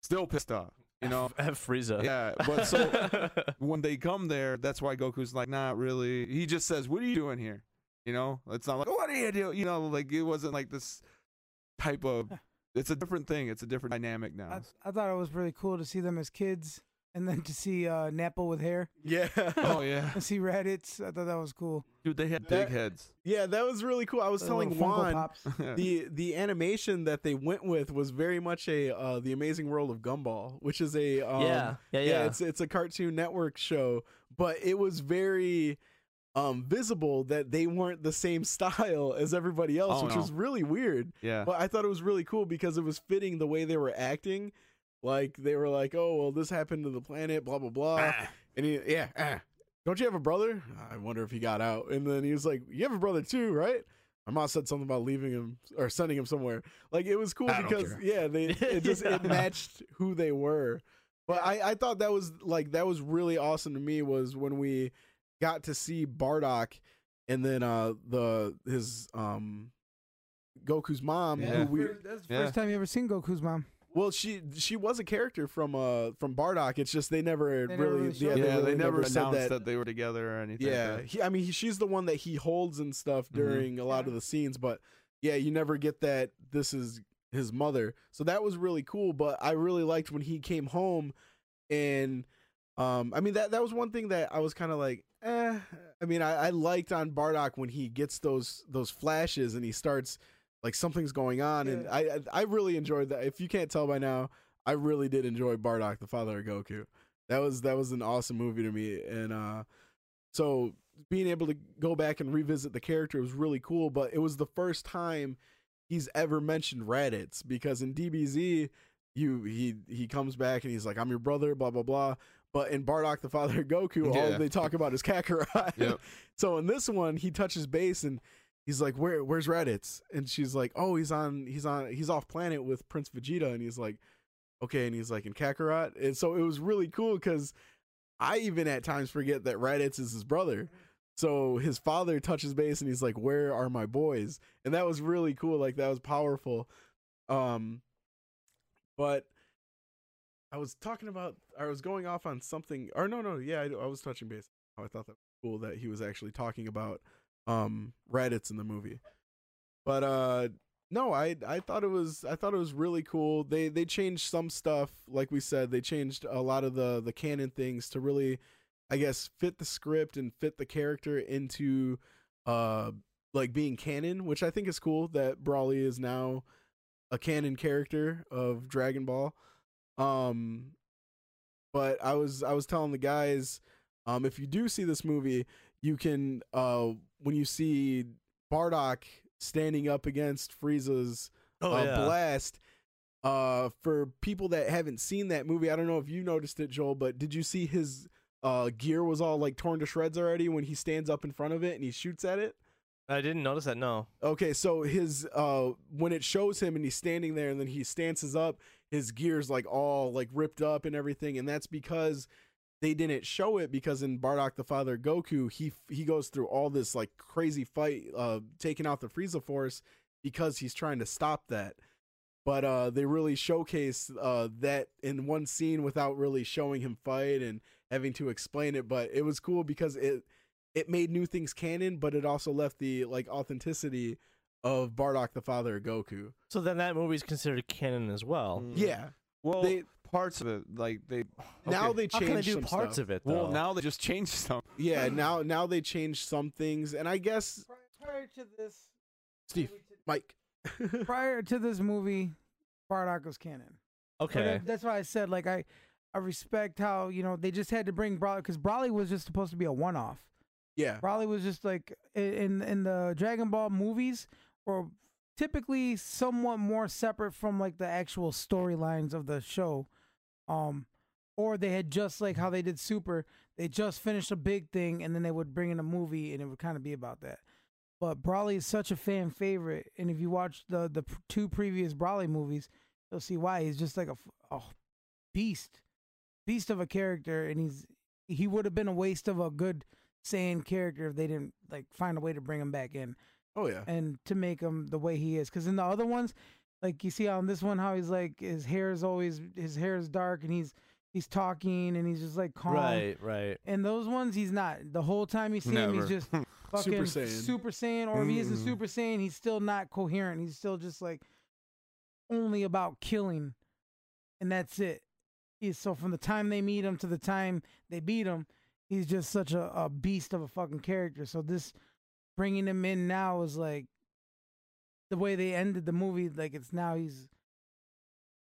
still pissed off. You know, F Frieza. yeah. But so [LAUGHS] when they come there, that's why Goku's like, not really. He just says, "What are you doing here?" You know, it's not like what do you do? You know, like it wasn't like this type of. It's a different thing. It's a different dynamic now. I, I thought it was really cool to see them as kids, and then to see uh, Nappa with hair, Yeah. [LAUGHS] oh yeah, and [LAUGHS] see Raditz. I thought that was cool. dude, they had That- big heads. yeah, that was really cool. I was The telling little Juan [LAUGHS] the the animation that they went with was very much a uh, the Amazing World of Gumball, which is a um, yeah, yeah, yeah. It's it's a Cartoon Network show, but it was very um visible that they weren't the same style as everybody else, Oh, which no. was really weird. Yeah, But I thought it was really cool because it was fitting the way they were acting. Like they were like, "Oh, well, this happened to the planet, blah blah blah," and he, yeah, ah. don't you have a brother? I wonder if he got out. And then he was like, "You have a brother too, right?" My mom said something about leaving him or sending him somewhere. Like it was cool I because yeah, they [LAUGHS] it just it matched who they were. But I I thought that was like that was really awesome to me was when we got to see Bardock and then uh the his um Goku's mom Yeah. who we That's the yeah. first time you ever seen Goku's mom. Well, she she was a character from uh from Bardock. It's just they never They never really, really yeah, showed they, really they never said announced that. that. they were together or anything. yeah, he, I mean, he, she's the one that he holds and stuff Mhm. during a lot Yeah. of the scenes, but yeah, you never get that this is his mother. So that was really cool. But I really liked when he came home, and um, I mean that that was one thing that I was kind of like, eh. I mean, I, I liked on Bardock when he gets those those flashes and he starts like something's going on, and Yeah. I I I really enjoyed that. If you can't tell by now, I really did enjoy Bardock, the father of Goku. That was that was an awesome movie to me, and uh, so being able to go back and revisit the character was really cool. But it was the first time he's ever mentioned Raditz because in DBZ, you he he comes back and he's like, "I'm your brother," blah blah blah. But in Bardock, the father of Goku, all they talk about is [LAUGHS] Kakarot. Yep. [LAUGHS] so in this one, he touches base and he's like, "Where where's Raditz?" And she's like, "Oh, he's on he's on he's off planet with Prince Vegeta." And he's like, "Okay," and he's like in Kakarot. And so it was really cool because I even at times forget that Raditz is his brother. So his father touches base and he's like, "Where are my boys?" And that was really cool. Like that was powerful. Um, but I was talking about, I was going off on something, or no, no, yeah, I, I was touching base. Oh, I thought that was cool that he was actually talking about um Raditz in the movie. But uh no, I I thought it was I thought it was really cool. They they changed some stuff, like we said, they changed a lot of the the canon things to really I guess fit the script and fit the character into uh like being canon, which I think is cool that Broly is now a canon character of Dragon Ball. Um but I was I was telling the guys um if you do see this movie, you can uh when you see Bardock standing up against Frieza's oh uh, yeah. blast uh for people that haven't seen that movie, I don't know if you noticed it Joel, but did you see his uh gear was all like torn to shreds already when he stands up in front of it and he shoots at it? I didn't notice that. No. Okay, so his uh when it shows him and he's standing there and then he stances up, his gear's like all like ripped up and everything, and that's because they didn't show it because in Bardock the Father Goku, he he goes through all this like crazy fight, uh taking out the Frieza Force because he's trying to stop that. But uh they really showcase uh that in one scene without really showing him fight and having to explain it. But it was cool because it it made new things canon, but it also left the like authenticity of Bardock the father of Goku. So then that movie is considered canon as well. Mm. Yeah. Well, They- parts of it, like they Now okay. they How can I do some parts stuff. of it though? Well, now they just changed some. [LAUGHS] Yeah, now now they changed some things, and I guess Prior to this, Steve, Mike. [LAUGHS] prior to this movie, Bardock was canon. But okay. that- that's why I said like I, I respect how you know they just had to bring Broly because Broly was just supposed to be a one-off. yeah, Broly was just like in in the Dragon Ball movies or typically somewhat more separate from like the actual storylines of the show. Um or they had just like how they did Super, they just finished a big thing and then they would bring in a movie and it would kind of be about that. But Broly is such a fan favorite and if you watch the the two previous Broly movies, you'll see why he's just like a, f- a beast. Beast of a character and he's he would have been a waste of a good Saiyan character if they didn't like find a way to bring him back in oh yeah, and to make him the way he is. Because in the other ones, like you see on this one, how he's like his hair is always his hair is dark and he's he's talking and he's just like calm. Right, right. And those ones, he's not. The whole time you see him, he's just [LAUGHS] fucking Super Saiyan. Super Saiyan, or if he isn't. Super Saiyan, he's still not coherent. He's still just like only about killing, and that's it. He's so from the time they meet him to the time they beat him, he's just such a, a beast of a fucking character. So this bringing him in now is like the way they ended the movie. Like it's now he's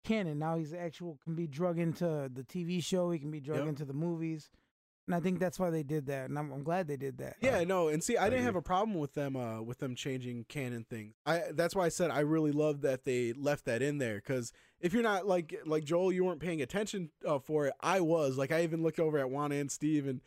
canon. Now he's actual can be drug into the TV show. He can be drug Yep. into the movies, and I think that's why they did that. And I'm, I'm glad they did that. Yeah, no, and see, I, I didn't have a problem with them, uh, with them changing canon things. I that's why I said I really love that they left that in there because if you're not like like Joel, you weren't paying attention uh, for it. I was like, I even looked over at Juan and Steve, and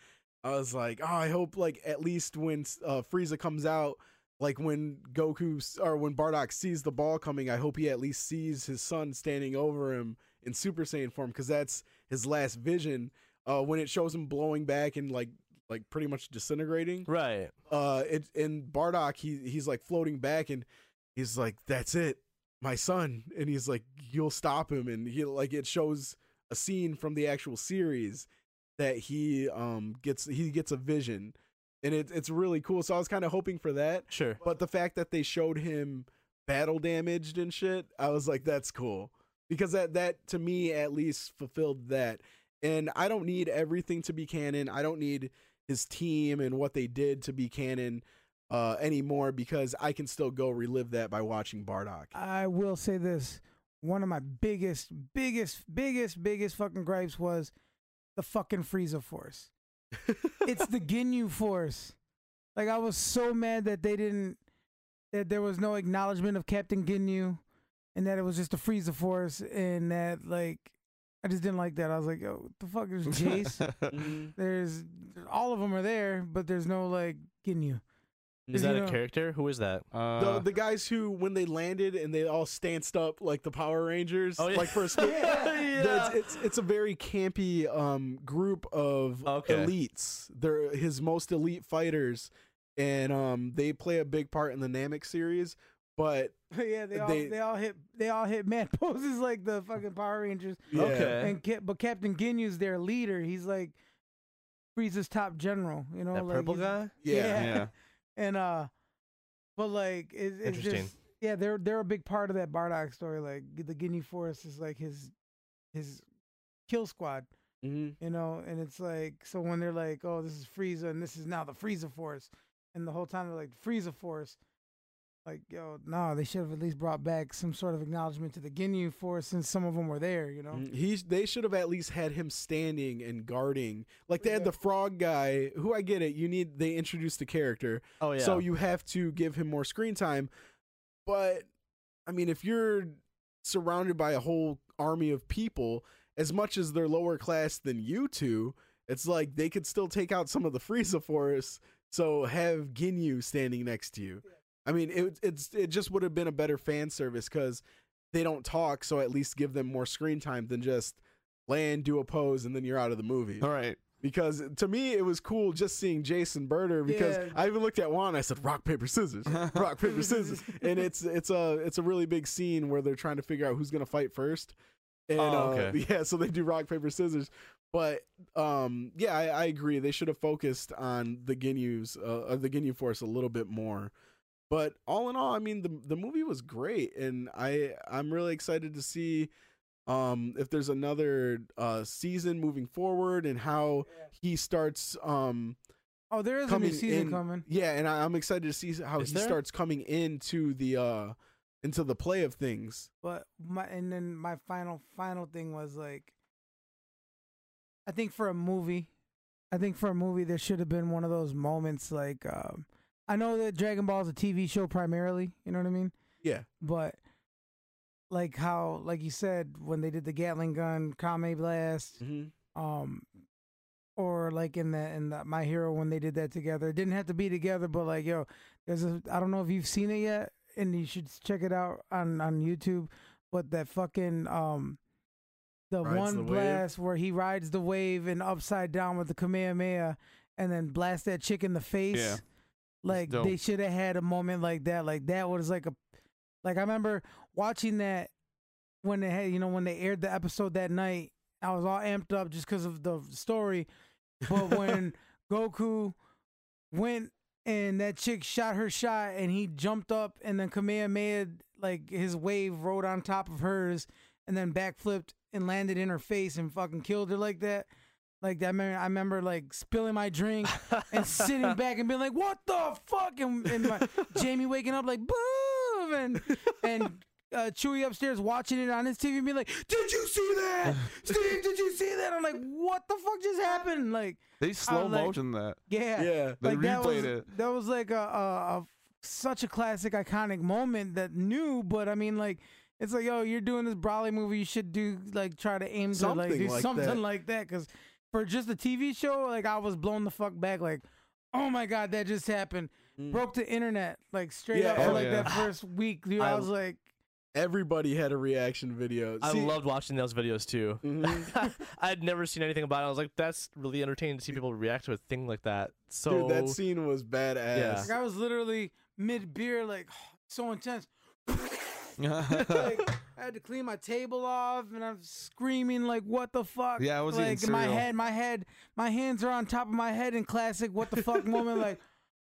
I was like, oh, I hope like at least when uh, Frieza comes out, like when Goku or when Bardock sees the ball coming, I hope he at least sees his son standing over him in Super Saiyan form because that's his last vision. Uh, when it shows him blowing back and like like pretty much disintegrating Right. uh it in Bardock he he's like floating back and he's like that's it my son and he's like you'll stop him and he like it shows a scene from the actual series that he um gets he gets a vision and it, it's really cool so I was kind of hoping for that Sure. but the fact that they showed him battle damaged and shit I was like that's cool because that that to me at least fulfilled that and I don't need everything to be canon I don't need his team and what they did to be canon uh, anymore because I can still go relive that by watching Bardock. I will say this: one of my biggest, biggest, biggest, biggest fucking gripes was the fucking Frieza Force. It's the Ginyu Force. Like I was so mad that they didn't, that there was no acknowledgement of Captain Ginyu, and that it was just the Frieza Force, and that like I just didn't like that. I was like, yo, what the fuck is [LAUGHS] Jeice? Mhm. there's all of them are there, but there's no like Ginyu. Is You that know- a character? Who is that? Uh, the, the guys who, when they landed and they all stanced up like the Power Rangers, Oh, yeah. like for a [LAUGHS] split, Yeah. That's- it's it's a very campy um group of Okay. elites. They're his most elite fighters, and um they play a big part in the Namek series. But [LAUGHS] yeah, they all They- they, all hit they all hit mad [LAUGHS] poses like the fucking Power Rangers. yeah, Okay. And Ca- but Captain Ginyu's their leader. He's like Frieza's top general. You know, that like purple he's- guy? yeah, Yeah. And uh, but like it, it's Interesting. just yeah, they're they're a big part of that Bardock story. Like the Ginyu Force is like his his kill squad. Mhm. you know, and it's like so when they're like, "Oh, this is Frieza, and this is now the Frieza Force," and the whole time they're like, "Frieza Force," like, yo, no, they should have at least brought back some sort of acknowledgement to the Ginyu Force, since some of them were there, you know. Mhm. He's they should have at least had him standing and guarding. Like they had the frog guy, who I get it. You need they introduced the character, Oh yeah. so you have to give him more screen time. But I mean, if you're surrounded by a whole army of people, as much as they're lower class than you two, it's like they could still take out some of the Frieza Force. So have Ginyu standing next to you. I mean, it it's it just would have been a better fan service because they don't talk, so at least give them more screen time than just land, do a pose, and then you're out of the movie. All right. Because to me, it was cool just seeing Jason Burter. Because Yeah. I even looked at Juan. I said, "Rock paper scissors, [LAUGHS] rock paper scissors," and it's it's a it's a really big scene where they're trying to figure out who's gonna fight first. And Oh, uh, okay. [LAUGHS] yeah, so they do rock paper scissors. But um, yeah, I, I agree. They should have focused on the Ginyu's uh, of the Ginyu Force a little bit more. But all in all, I mean the the movie was great, and I I'm really excited to see um if there's another uh season moving forward and how he starts um Oh, there is a coming new season in coming. yeah and I, i'm excited to see how Is he there? starts coming into the uh into the play of things But my and then my final final thing was like I think for a movie, I think for a movie there should have been one of those moments like um I know that Dragon Ball is a TV show primarily, you know what I mean? yeah But like how like you said when they did the Gatling gun, Kame Blast, mm-hmm. um or like in the in the My Hero when they did that together. It didn't have to be together, but like yo, there's a I don't know if you've seen it yet, and you should check it out on on YouTube. But that fucking um, the Rides one the wave? blast where he rides the wave and upside down with the Kamehameha, and then blast that chick in the face. Yeah. Like they should have had a moment like that. Like that was like a, like I remember watching that when they had you know when they aired the episode that night. I was all amped up just because of the story. But when [LAUGHS] Goku went and that chick shot her shot, and he jumped up, and then Kamehameha like his wave rode on top of hers, and then backflipped and landed in her face and fucking killed her like that. Like that, I remember, I remember like spilling my drink and sitting [LAUGHS] back and being like, "What the fuck?" And, and my, Jamie waking up like, "Boom!" and and uh, Chewy upstairs watching it on his TV and being like, "Did you see that, Steve? Did you see that?" I'm like, "What the fuck just happened?" Like, They slow like- motion that. yeah, Yeah. They like that was replayed it. that was like a, a, a such a classic, iconic moment that new. But I mean, like. It's like, yo, you're doing this Broly movie. You should do like try to aim to like Something do like something that. like that. Because for just a TV show, like I was blown the fuck back. Like, oh my god, that just happened. Mm. Broke the internet like straight Yeah, up for oh, like yeah. that first week. Dude, I, I- was like, Everybody had a reaction video. I See- loved watching those videos too. Mhm. [LAUGHS] I'd never seen anything about it. I was like, that's really entertaining to see people react to a thing like that. So Dude, that scene was badass. Yeah. like I was literally mid beer, like [SIGHS] so intense. [LAUGHS] [LAUGHS] like, I had to clean my table off, and I'm screaming like, "What the fuck?" Yeah, I was like in my head, my head, my hands are on top of my head in classic "What the fuck" [LAUGHS] moment, like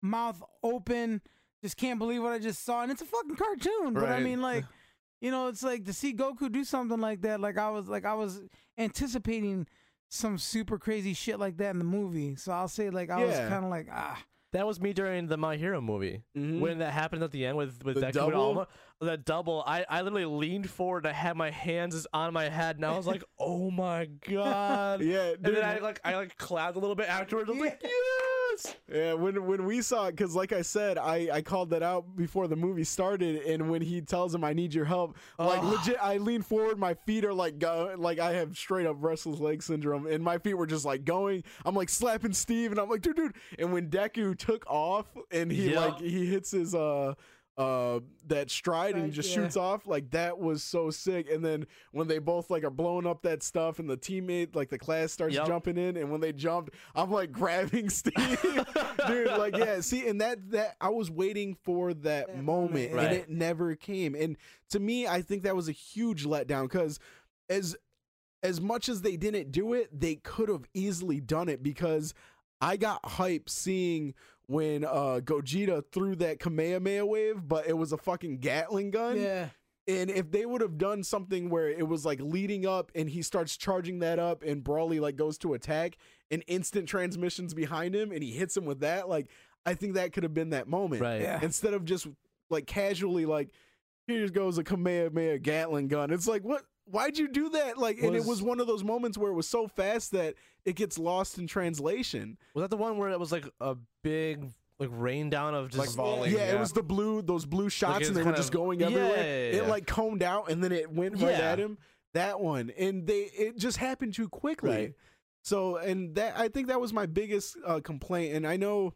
mouth open, just can't believe what I just saw, and it's a fucking cartoon. But I mean, like, [LAUGHS] you know, it's like to see Goku do something like that. Like I was, like I was anticipating some super crazy shit like that in the movie. So I'll say, like, I was kind of like, ah, that was me during the My Hero movie. Mhm. When that happened at the end with with The Deku and double? Alma, that double, I, I literally leaned forward and I had my hands on my head and I was like, [LAUGHS] oh my god. [LAUGHS] yeah, And dude, then I like I like clapped a little bit afterwards. I was like, Yeah. Yeah, when when we saw it, because like I said, I I called that out before the movie started, and when he tells him I need your help, like Oh. legit, I lean forward, my feet are like go, like I have straight up restless leg syndrome, and my feet were just like going. I'm like slapping Steve, and I'm like, dude, dude. And when Deku took off, and he Yep. like he hits his uh uh that stride and he Right, just yeah. shoots off like that was so sick and then when they both like are blowing up that stuff and the teammate like the class starts Yep. jumping in and when they jumped i'm like grabbing [LAUGHS] steve dude like yeah see and that that i was waiting for that, That moment, moment, and it never came and to me i think that was a huge letdown because as as much as they didn't do it they could have easily done it because i got hype seeing when uh gogeta threw that kamehameha wave but it was a fucking gatling gun yeah. and if they would have done something where it was like leading up and he starts charging that up and Broly like goes to attack and instant transmissions behind him and he hits him with that, like I think that could have been that moment. Right. Yeah. Instead of just like casually like here goes a Kamehameha Gatling gun. It's like what why'd you do that? Like and it Was- was one of those moments where it was so fast that it gets lost in translation. Was that the one where it was like a big like rain down of just Like falling, yeah, it was the blue, those blue shots, it's and they were just of- going everywhere. yeah, yeah, It like combed out, and then it went right Yeah. at him. That one, and they it just happened too quickly. Right. So, and that I think that was my biggest uh, complaint, and I know.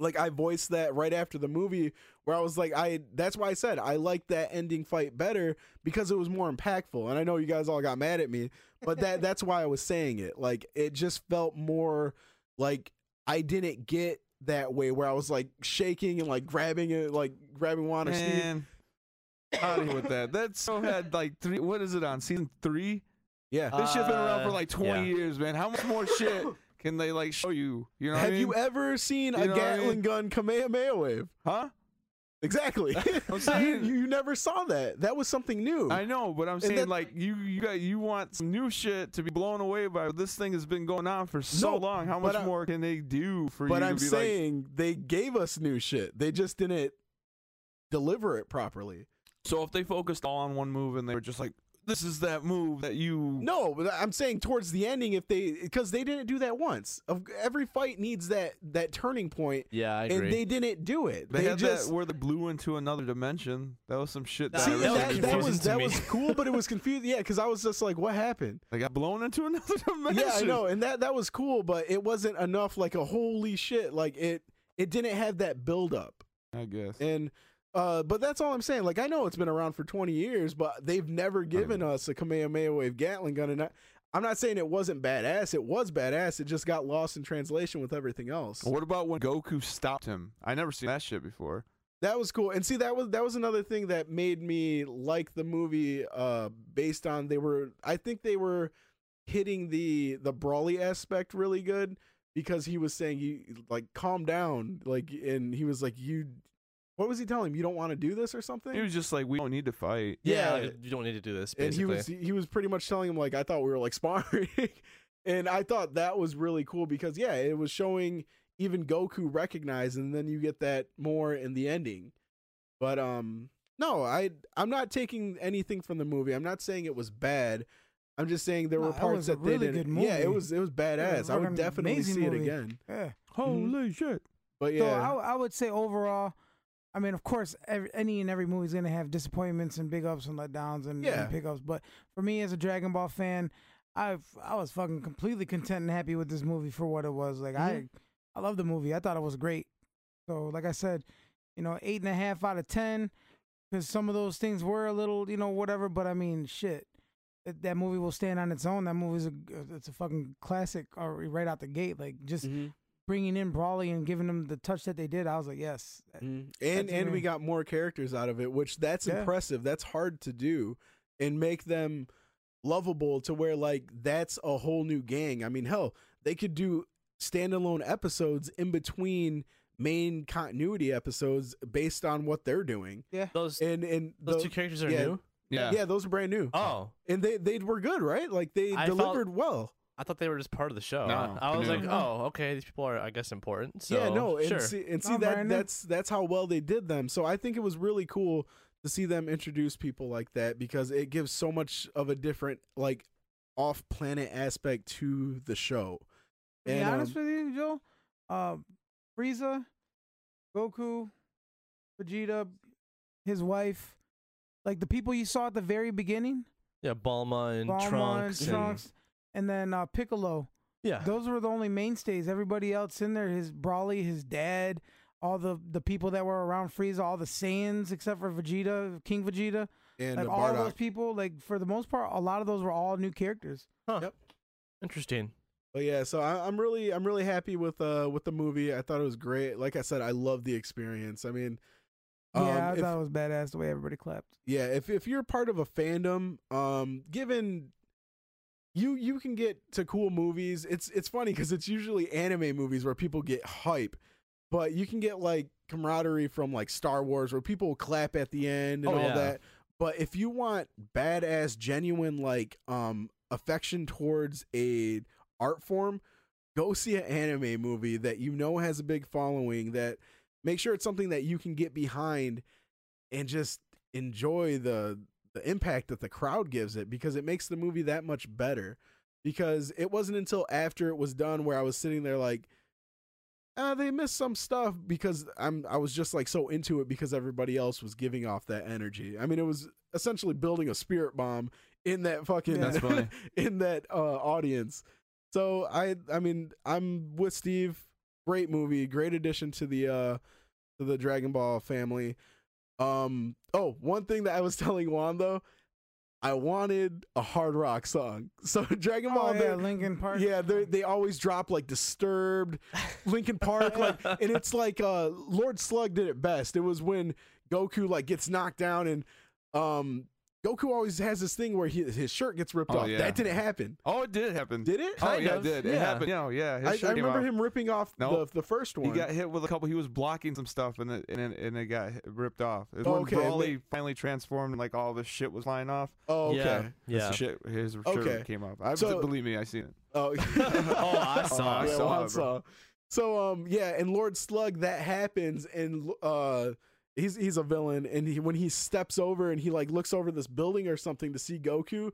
Like I voiced that right after the movie, where I was like, I. That's why I said I liked that ending fight better because it was more impactful. And I know you guys all got mad at me, but that [LAUGHS] that's why I was saying it. Like it just felt more like I didn't get that way where I was like shaking and like grabbing it, like grabbing Juan or Steve. Man, out of here with that. That so had like three. What is it on season three? Yeah. This shit's been around for Uh, like 20 yeah. years, man. How much more shit can they like show you? You know Have I mean? you ever seen You a what I Gatling mean? gun Kamehameha wave? huh? Exactly. [LAUGHS] I'm [LAUGHS] you, saying. you never saw that. That was something new. I know, but I'm saying that- like you you got you want some new shit to be blown away by. This thing has been going on for so No, long. How much I- more can they do for but you But I'm saying they gave us new shit. They just didn't deliver it properly. So if they focused all on one move and they were just like, "This is that move that you." No, but I'm saying towards the ending, if they because they didn't do that once. Of every fight needs that that turning point, Yeah, I agree. and they didn't do it. They, They, had just that where they blew into another dimension. That was some shit. That See, see really was that, that was that me. was cool, but it was confusing. Yeah, because I was just like, what happened? They got blown into another [LAUGHS] dimension. Yeah, I know, and that that was cool, but it wasn't enough. Like a holy shit, like it it didn't have that build up. I guess. And uh, but that's all I'm saying. Like I know it's been around for 20 years, but they've never given us a Kamehameha wave Gatling gun, and I, I'm not saying it wasn't badass. It was badass. It just got lost in translation with everything else. What about when Goku stopped him? I never seen that shit before. That was cool. And see, that was that was another thing that made me like the movie. Uh, based on they were, I think they were hitting the the broly aspect really good because he was saying you like calm down, like, and he was like you. What was he telling him? You don't want to do this or something? He was just like, we don't need to fight. Yeah, Yeah. like, you don't need to do this. and he was he was pretty much telling him like I thought we were like sparring, [LAUGHS] and I thought that was really cool because yeah, it was showing even Goku recognized, and then you get that more in the ending. But um, no, I I'm not taking anything from the movie. I'm not saying it was bad. I'm just saying there No, were parts was a that they didn't. Yeah, it was it was badass. I would definitely amazing see it again. Yeah. Holy shit. But So yeah, I, I would say overall, I mean, of course, every, any and every movie is gonna have disappointments and big ups and letdowns and, Yeah. and pickups. But for me, as a Dragon Ball fan, I I was fucking completely content and happy with this movie for what it was. Like I Mhm. I love the movie. I thought it was great. So like I said, you know, eight and a half out of ten, because some of those things were a little, you know, whatever. But I mean, shit. That, that movie will stand on its own. That movie's a it's a fucking classic or right out the gate. Like just Mhm. Bringing in Broly and giving them the touch that they did, I was like, yes. Mhm. and and we got more characters out of it, which that's Yeah. impressive. That's hard to do, and make them lovable to where like that's a whole new gang. I mean, hell, they could do standalone episodes in between main continuity episodes based on what they're doing, Yeah. those and and those tho- two characters are yeah. new. Yeah. yeah, those are brand new. Oh, and they they were good, right? Like they I felt- delivered well. I thought they were just part of the show. No, I was no. like, oh, okay, these people are, I guess, important. So yeah, no, and sure. see, and see No, that Brandon. that's that's how well they did them. So I think it was really cool to see them introduce people like that because it gives so much of a different like off planet aspect to the show. To be honest um, with you, Joe, uh, Frieza, Goku, Vegeta, his wife, like the people you saw at the very beginning, yeah, Bulma and Bulma Trunks. and Trunks, and then uh, Piccolo. yeah, Those were the only mainstays. Everybody else in there, his Broly, his dad, all the the people that were around Frieza, all the Saiyans except for Vegeta, King Vegeta, and like all those people. Like for the most part, a lot of those were all new characters. Huh. Interesting. But yeah, so I, I'm really I'm really happy with uh with the movie. I thought it was great. Like I said, I love the experience. I mean, um, yeah, I if- thought it was badass the way everybody clapped. yeah if if you're part of a fandom um given you you can get to cool movies it's it's funny because it's usually anime movies where people get hype but you can get like camaraderie from like star wars where people will clap at the end and Oh, all yeah. that but if you want badass genuine like um affection towards a art form go see an anime movie that you know has a big following that make sure it's something that you can get behind and just enjoy the the impact that the crowd gives it because it makes the movie that much better because it wasn't until after it was done where I was sitting there like uh, they missed some stuff because I'm I was just like so into it because everybody else was giving off that energy. I mean it was essentially building a spirit bomb in that fucking That's funny. [LAUGHS] in that uh audience. So I I mean I'm with Steve. Great movie, great addition to the uh to the Dragon Ball family. Um oh, one thing that I was [LAUGHS] telling Juan though, I wanted a hard rock song. [LAUGHS] So Dragon Ball Oh, yeah, Linkin Park. yeah, they they always drop like Disturbed, Linkin Park, like, [LAUGHS] and it's like uh Lord Slug did it best. It was when Goku like gets knocked down and um Goku always has this thing where he, his shirt gets ripped Oh, off. yeah. That didn't happen. Oh, it did happen. Did it? Oh yeah, of, it did. It yeah. happened. You know, yeah. His I, I shirt came remember off. him ripping off Nope. the the first one. He got hit with a couple. He was blocking some stuff, and it and it, and it got hit- ripped off. It was Oh, when okay. Broly finally transformed, and like all this shit was flying off. oh, okay. Yeah, His yeah. shit, his shirt Okay. came off. I So- believe me, I seen it. Oh, [LAUGHS] [LAUGHS] Oh, I saw I it. yeah, saw Juan it, saw. So um yeah, and Lord Slug that happens and uh he's he's a villain and he when he steps over and he like looks over this building or something to see Goku,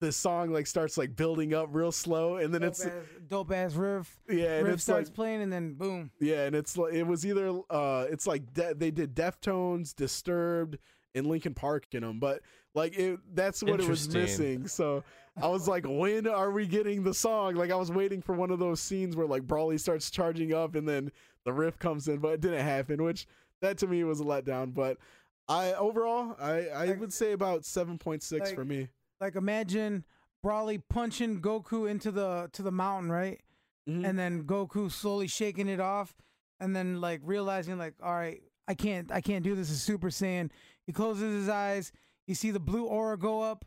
the song like starts like building up real slow and then dope it's ass, dope ass riff. yeah and riff it's starts like playing and then boom. yeah and it's like it was either uh it's like de- they did Deftones, Disturbed, and Linkin Park in them, but like it that's what it was missing. So I was like, when are we getting the song? Like I was waiting for one of those scenes where like Broly starts charging up and then the riff comes in, but it didn't happen, which that to me was a letdown. But I overall I I Like- would say about seven point six like- for me. Like imagine Broly punching Goku into the to the mountain, right? Mhm. And then Goku slowly shaking it off, and then like realizing like, all right, I can't I can't do this as Super Saiyan. He closes his eyes. You see the blue aura go up.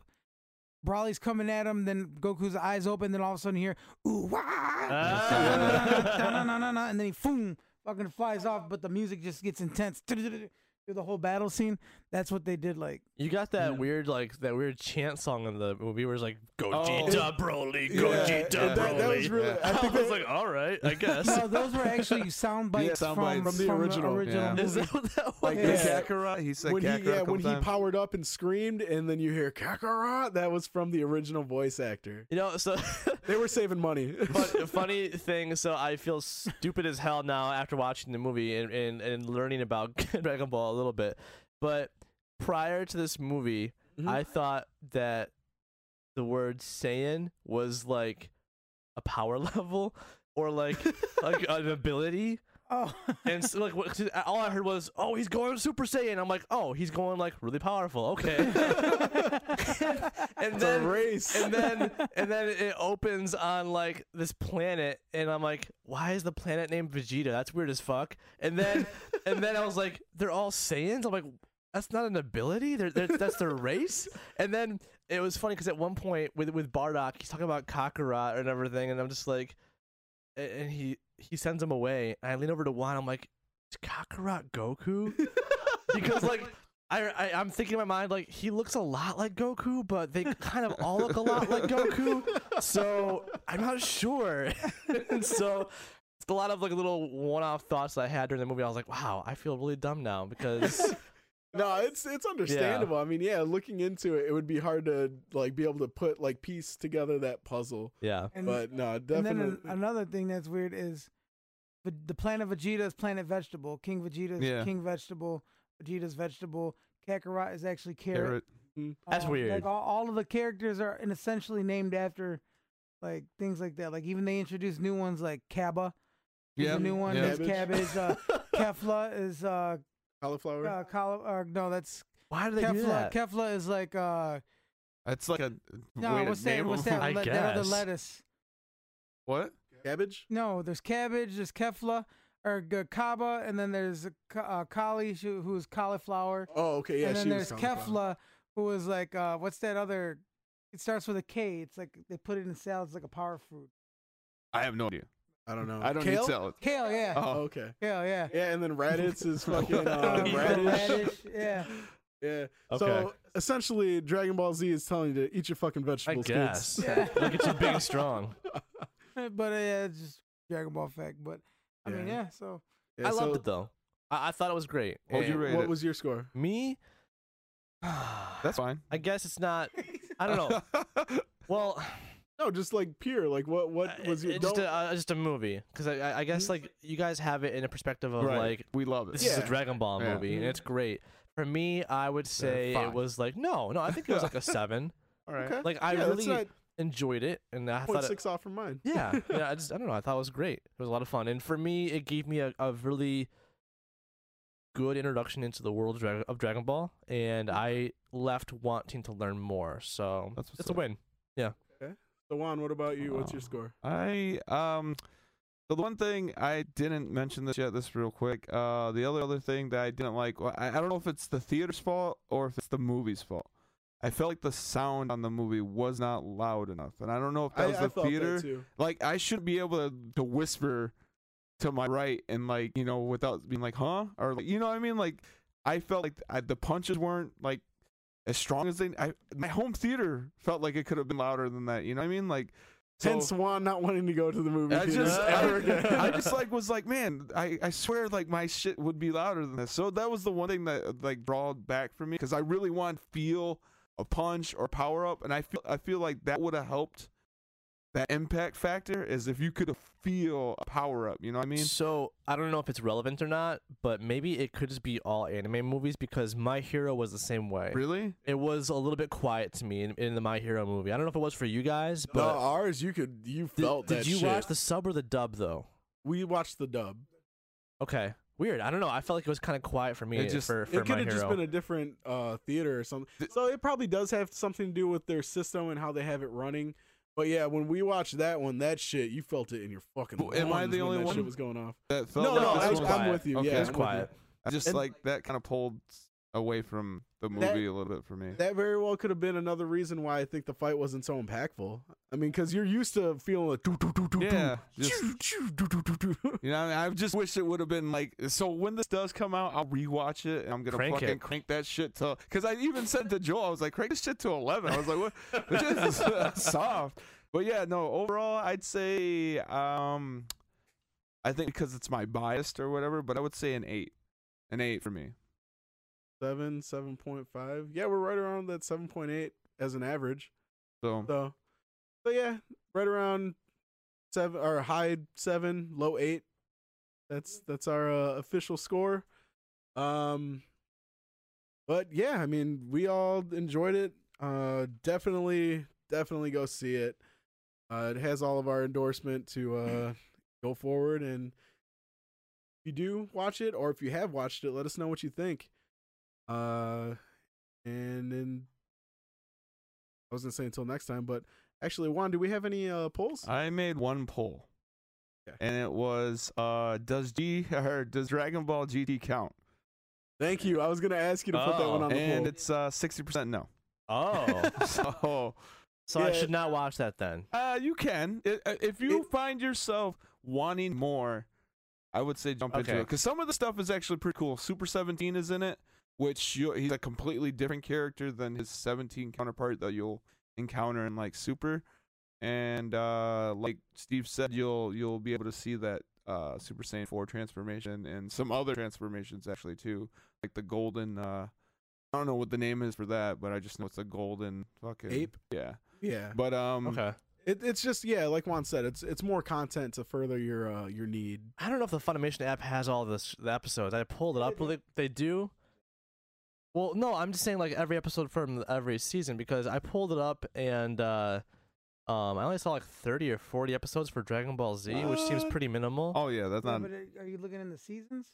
Broly's coming at him, then Goku's eyes open, then all of a sudden you hear ooh wah, [LAUGHS] [LAUGHS] Ah. and then he boom, fucking flies off, but the music just gets intense [LAUGHS] through the whole battle scene. That's what they did. Like You got that Yeah. weird like that weird chant song in the movie where it's like Oh. Gogeta Broly, Yeah, Gogeta that- that Broly. was really- I [LAUGHS] I, think was that- like, all right, I [LAUGHS] guess. no, those were actually sound bites, sound from, bites. From the original. Yeah. movie. Is that what that was? Like, Yeah. Kakarot, he said when he yeah when he times. powered up and screamed, and then you hear Kakarot. That was from the original voice actor. you know, so They were saving money. Fun, [LAUGHS] funny thing, so I feel stupid as hell now after watching the movie and, and, and learning about [LAUGHS] Dragon Ball a little bit. But prior to this movie, Mhm. I thought that the word Saiyan was like a power [LAUGHS] level or like like an ability. Oh, [LAUGHS] And so, like what, all I heard was, "Oh, he's going Super Saiyan." I'm like, "Oh, he's going like really powerful." Okay. [LAUGHS] [LAUGHS] and then race. and then and then it opens on like this planet and i'm like why is the planet named vegeta that's weird as fuck and then and then i was like they're all saiyans i'm like that's not an ability they're, they're, that's their race and then it was funny because at one point with with bardock he's talking about kakarot and everything and i'm just like and he he sends him away and i lean over to juan i'm like is kakarot goku [LAUGHS] because like I, I I'm thinking in my mind like he looks a lot like Goku, but they kind of all look a lot like Goku. So I'm not sure. [LAUGHS] and so it's a lot of like little one-off thoughts that I had during the movie. I was like, wow, I feel really dumb now because no, it's it's understandable. I mean, yeah, looking into it, it would be hard to like be able to put like piece together that puzzle. yeah, and, But no, definitely. and definitely. then another thing that's weird is the, the planet Vegeta is planet vegetable. King Vegeta is Yeah. king vegetable. Vegeta's vegetable. Kakarot is actually carrot. Carrot. That's Um, weird. Like all, all of the characters are essentially named after like things like that. Like even they introduced new ones like Cabba. Yeah, a new one. yeah. There's cabbage. Uh, Kefla is uh, cauliflower. uh, coli- uh no, that's why do they do Kefla. that? Kefla is like uh, It's like a no, way to what's that? name What's that? [LAUGHS] I le- that other guess. lettuce. What? Cabbage. No, there's cabbage. There's Kefla or g- Cabba, and then there's uh, Ka- uh, Kali, who- who's cauliflower. Oh, okay, yeah. and then she there's was cauliflower. Kefla, who is like uh, what's that other? It starts with a K. It's like they put it in salads like a power fruit. I have no idea. I don't know. I don't Kale? need salad. Kale, yeah. Oh, Oh. okay. Kale, yeah. Yeah, and then Raditz is [LAUGHS] fucking uh, [LAUGHS] Yeah. radish. radish, yeah. Yeah. Okay. So essentially, Dragon Ball Z is telling you to eat your fucking vegetables. I vegetables, guess. Yeah. [LAUGHS] Look at you being strong. but uh, yeah, it's just Dragon Ball fact. But I mean, Yeah. yeah. So kids. I Yeah, loved it though. I, I thought it was great. What you rate What it? was your score? Me? [SIGHS] That's fine. I guess it's not. I don't know. Well, No, just like pure. Like what? What was uh, your? just don't- a uh, just a movie? Because I, I I guess like you guys have it in a perspective of right. like we love it. this is a Yeah. Dragon Ball Yeah. movie and it's great. For me, I would say it five. was like no, no. I think it was like a [LAUGHS] seven. All right. Okay. Like I yeah, really that's enjoyed it, and I not thought point it, six off from mine. yeah, [LAUGHS] yeah. I just I don't know. I thought it was great. It was a lot of fun, and for me, it gave me a, a really good introduction into the world of, Dra- of Dragon Ball, and I left wanting to learn more. So That's what's it's a up. win. So Juan, what about you? What's your Oh. score? I um so the one thing I didn't mention this yet, this real quick. Uh the other other thing that I didn't like well, I, I don't know if it's the theater's fault or if it's the movie's fault. I felt like the sound on the movie was not loud enough. And I don't know if that I, was I the theater. Like I should be able to, to whisper to my right and like, you know, without being like, "Huh?" or like, you know what I mean? Like I felt like I, the punches weren't like as strong as they I my home theater felt like it could have been louder than that, you know what I mean? Like so- Hence Juan not wanting to go to the movie I theater just, ever I, again. [LAUGHS] I just [LAUGHS] like was like, man, I, I swear like my shit would be louder than this. So that was the one thing that like drawed back for me because I really want to feel a punch or power up, and I feel I feel like that would have helped. That impact factor is if you could feel a power up. You know what I mean? so I don't know if it's relevant or not, but maybe it could just be all anime movies because My Hero was the same way. Really? It was a little bit quiet to me in, in the My Hero movie. I don't know if it was for you guys, no, but ours you could you did, felt did that you shit. watch the sub or the dub though? We watched the dub. Okay, weird. I don't know. I felt like it was kind of quiet for me It just- for for it could have just been a different uh, theater or something. So it probably does have something to do with their system and how they have it running. But yeah, when we watched that one, that shit, you felt it in your fucking. Well, am I the only that one? Shit was going off. That felt No, like no, I, was I'm with you. Okay, yeah, it's I'm with you. quiet. I just and- like that kind of pulled away from the That- movie a little bit for me. That very well could have been another reason why I think the fight wasn't so impactful. I mean, because you're used to feeling like, doo, doo, doo, doo, Yeah, doo, just- choo, choo, doo, doo, doo, doo. You know, what I, mean? I just wish it would have been like. So when this does come out, I'll rewatch it and I'm gonna Crank fucking it. crank that shit to. Because I even said to Joel, I was like, crank this shit to eleven. I was like, what? [LAUGHS] Which is uh, [LAUGHS] soft. But yeah, no. Overall, I'd say, um, I think because it's my biased or whatever, but I would say an eight, an eight for me. Seven, seven point five. Yeah, we're right around that seven point eight as an average. So So, so yeah, right around seven or high seven, low eight. That's that's our uh, official score. Um, but yeah, I mean, we all enjoyed it. Uh, definitely, definitely go see it. Uh, it has all of our endorsement to uh [LAUGHS] go forward, and if you do watch it, or if you have watched it, let us know what you think. Uh, and then I was gonna say until next time, but actually, Juan, do we have any uh polls? I made one poll, Okay. and it was, uh, does G [LAUGHS] or does Dragon Ball GT count? Thank you. I was gonna ask you to put that one on the And poll. it's uh sixty percent no. Oh, [LAUGHS] so so I should not watch that then. Uh, you can. I- uh, If you It- find yourself wanting more, I would say jump into it because some of the stuff is actually pretty cool. Super 17 is in it, which you, he's a completely different character than his 17 counterpart that you'll encounter in like Super. And uh, like Steve said, you'll you'll be able to see that uh, Super Saiyan 4 transformation and some other transformations actually too, like the golden. Uh, I don't know what the name is for that, but I just know it's a golden fucking Ape? Yeah, yeah, but um, Okay. it, it's just yeah, like Juan said, it's it's more content to further your uh your need. I don't know if the Funimation app has all this the episodes. I pulled it up. Well, they, they do. Well, no, I'm just saying like every episode from every season because I pulled it up and uh, um, I only saw like 30 or 40 episodes for Dragon Ball Z, which seems pretty minimal. Oh yeah, that's not. but are- are you looking in the seasons?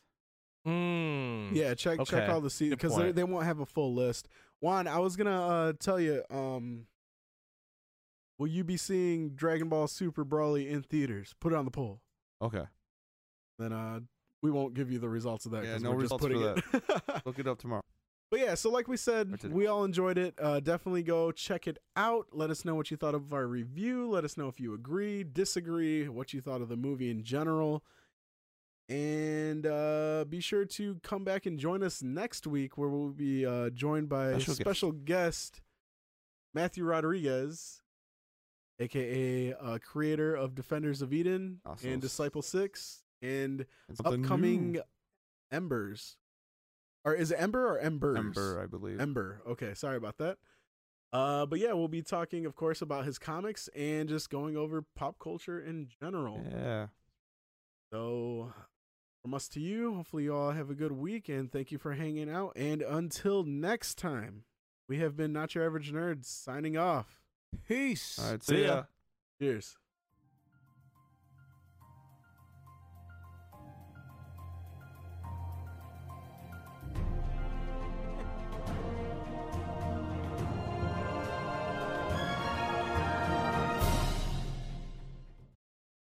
Mm. Yeah, check check all the seasons because point. they won't have a full list. Juan, I was gonna uh tell you, um, will you be seeing Dragon Ball Super Broly in theaters? Put it on the poll. Okay, Then uh, we won't give you the results of that. Yeah, 'cause no we're just results putting for it. [LAUGHS] look it up tomorrow. But yeah, so like we said, we all enjoyed it. Uh, definitely go check it out. Let us know what you thought of our review. Let us know if you agree, disagree, what you thought of the movie in general. And uh, be sure to come back and join us next week, where we'll be uh, joined by Special guest. special guest Matthew Rodriguez, aka uh, creator of Defenders of Eden Also and Disciple Six, and And something upcoming new. Embers. Or is it Ember or Embers? Ember, I believe. Ember. Okay, sorry about that. Uh, but yeah, we'll be talking, of course, about his comics and just going over pop culture in general. Yeah. So, from us to you, hopefully you all have a good week and thank you for hanging out. And until next time, we have been Not Your Average Nerds signing off. Peace. All right. See See ya. ya. Cheers.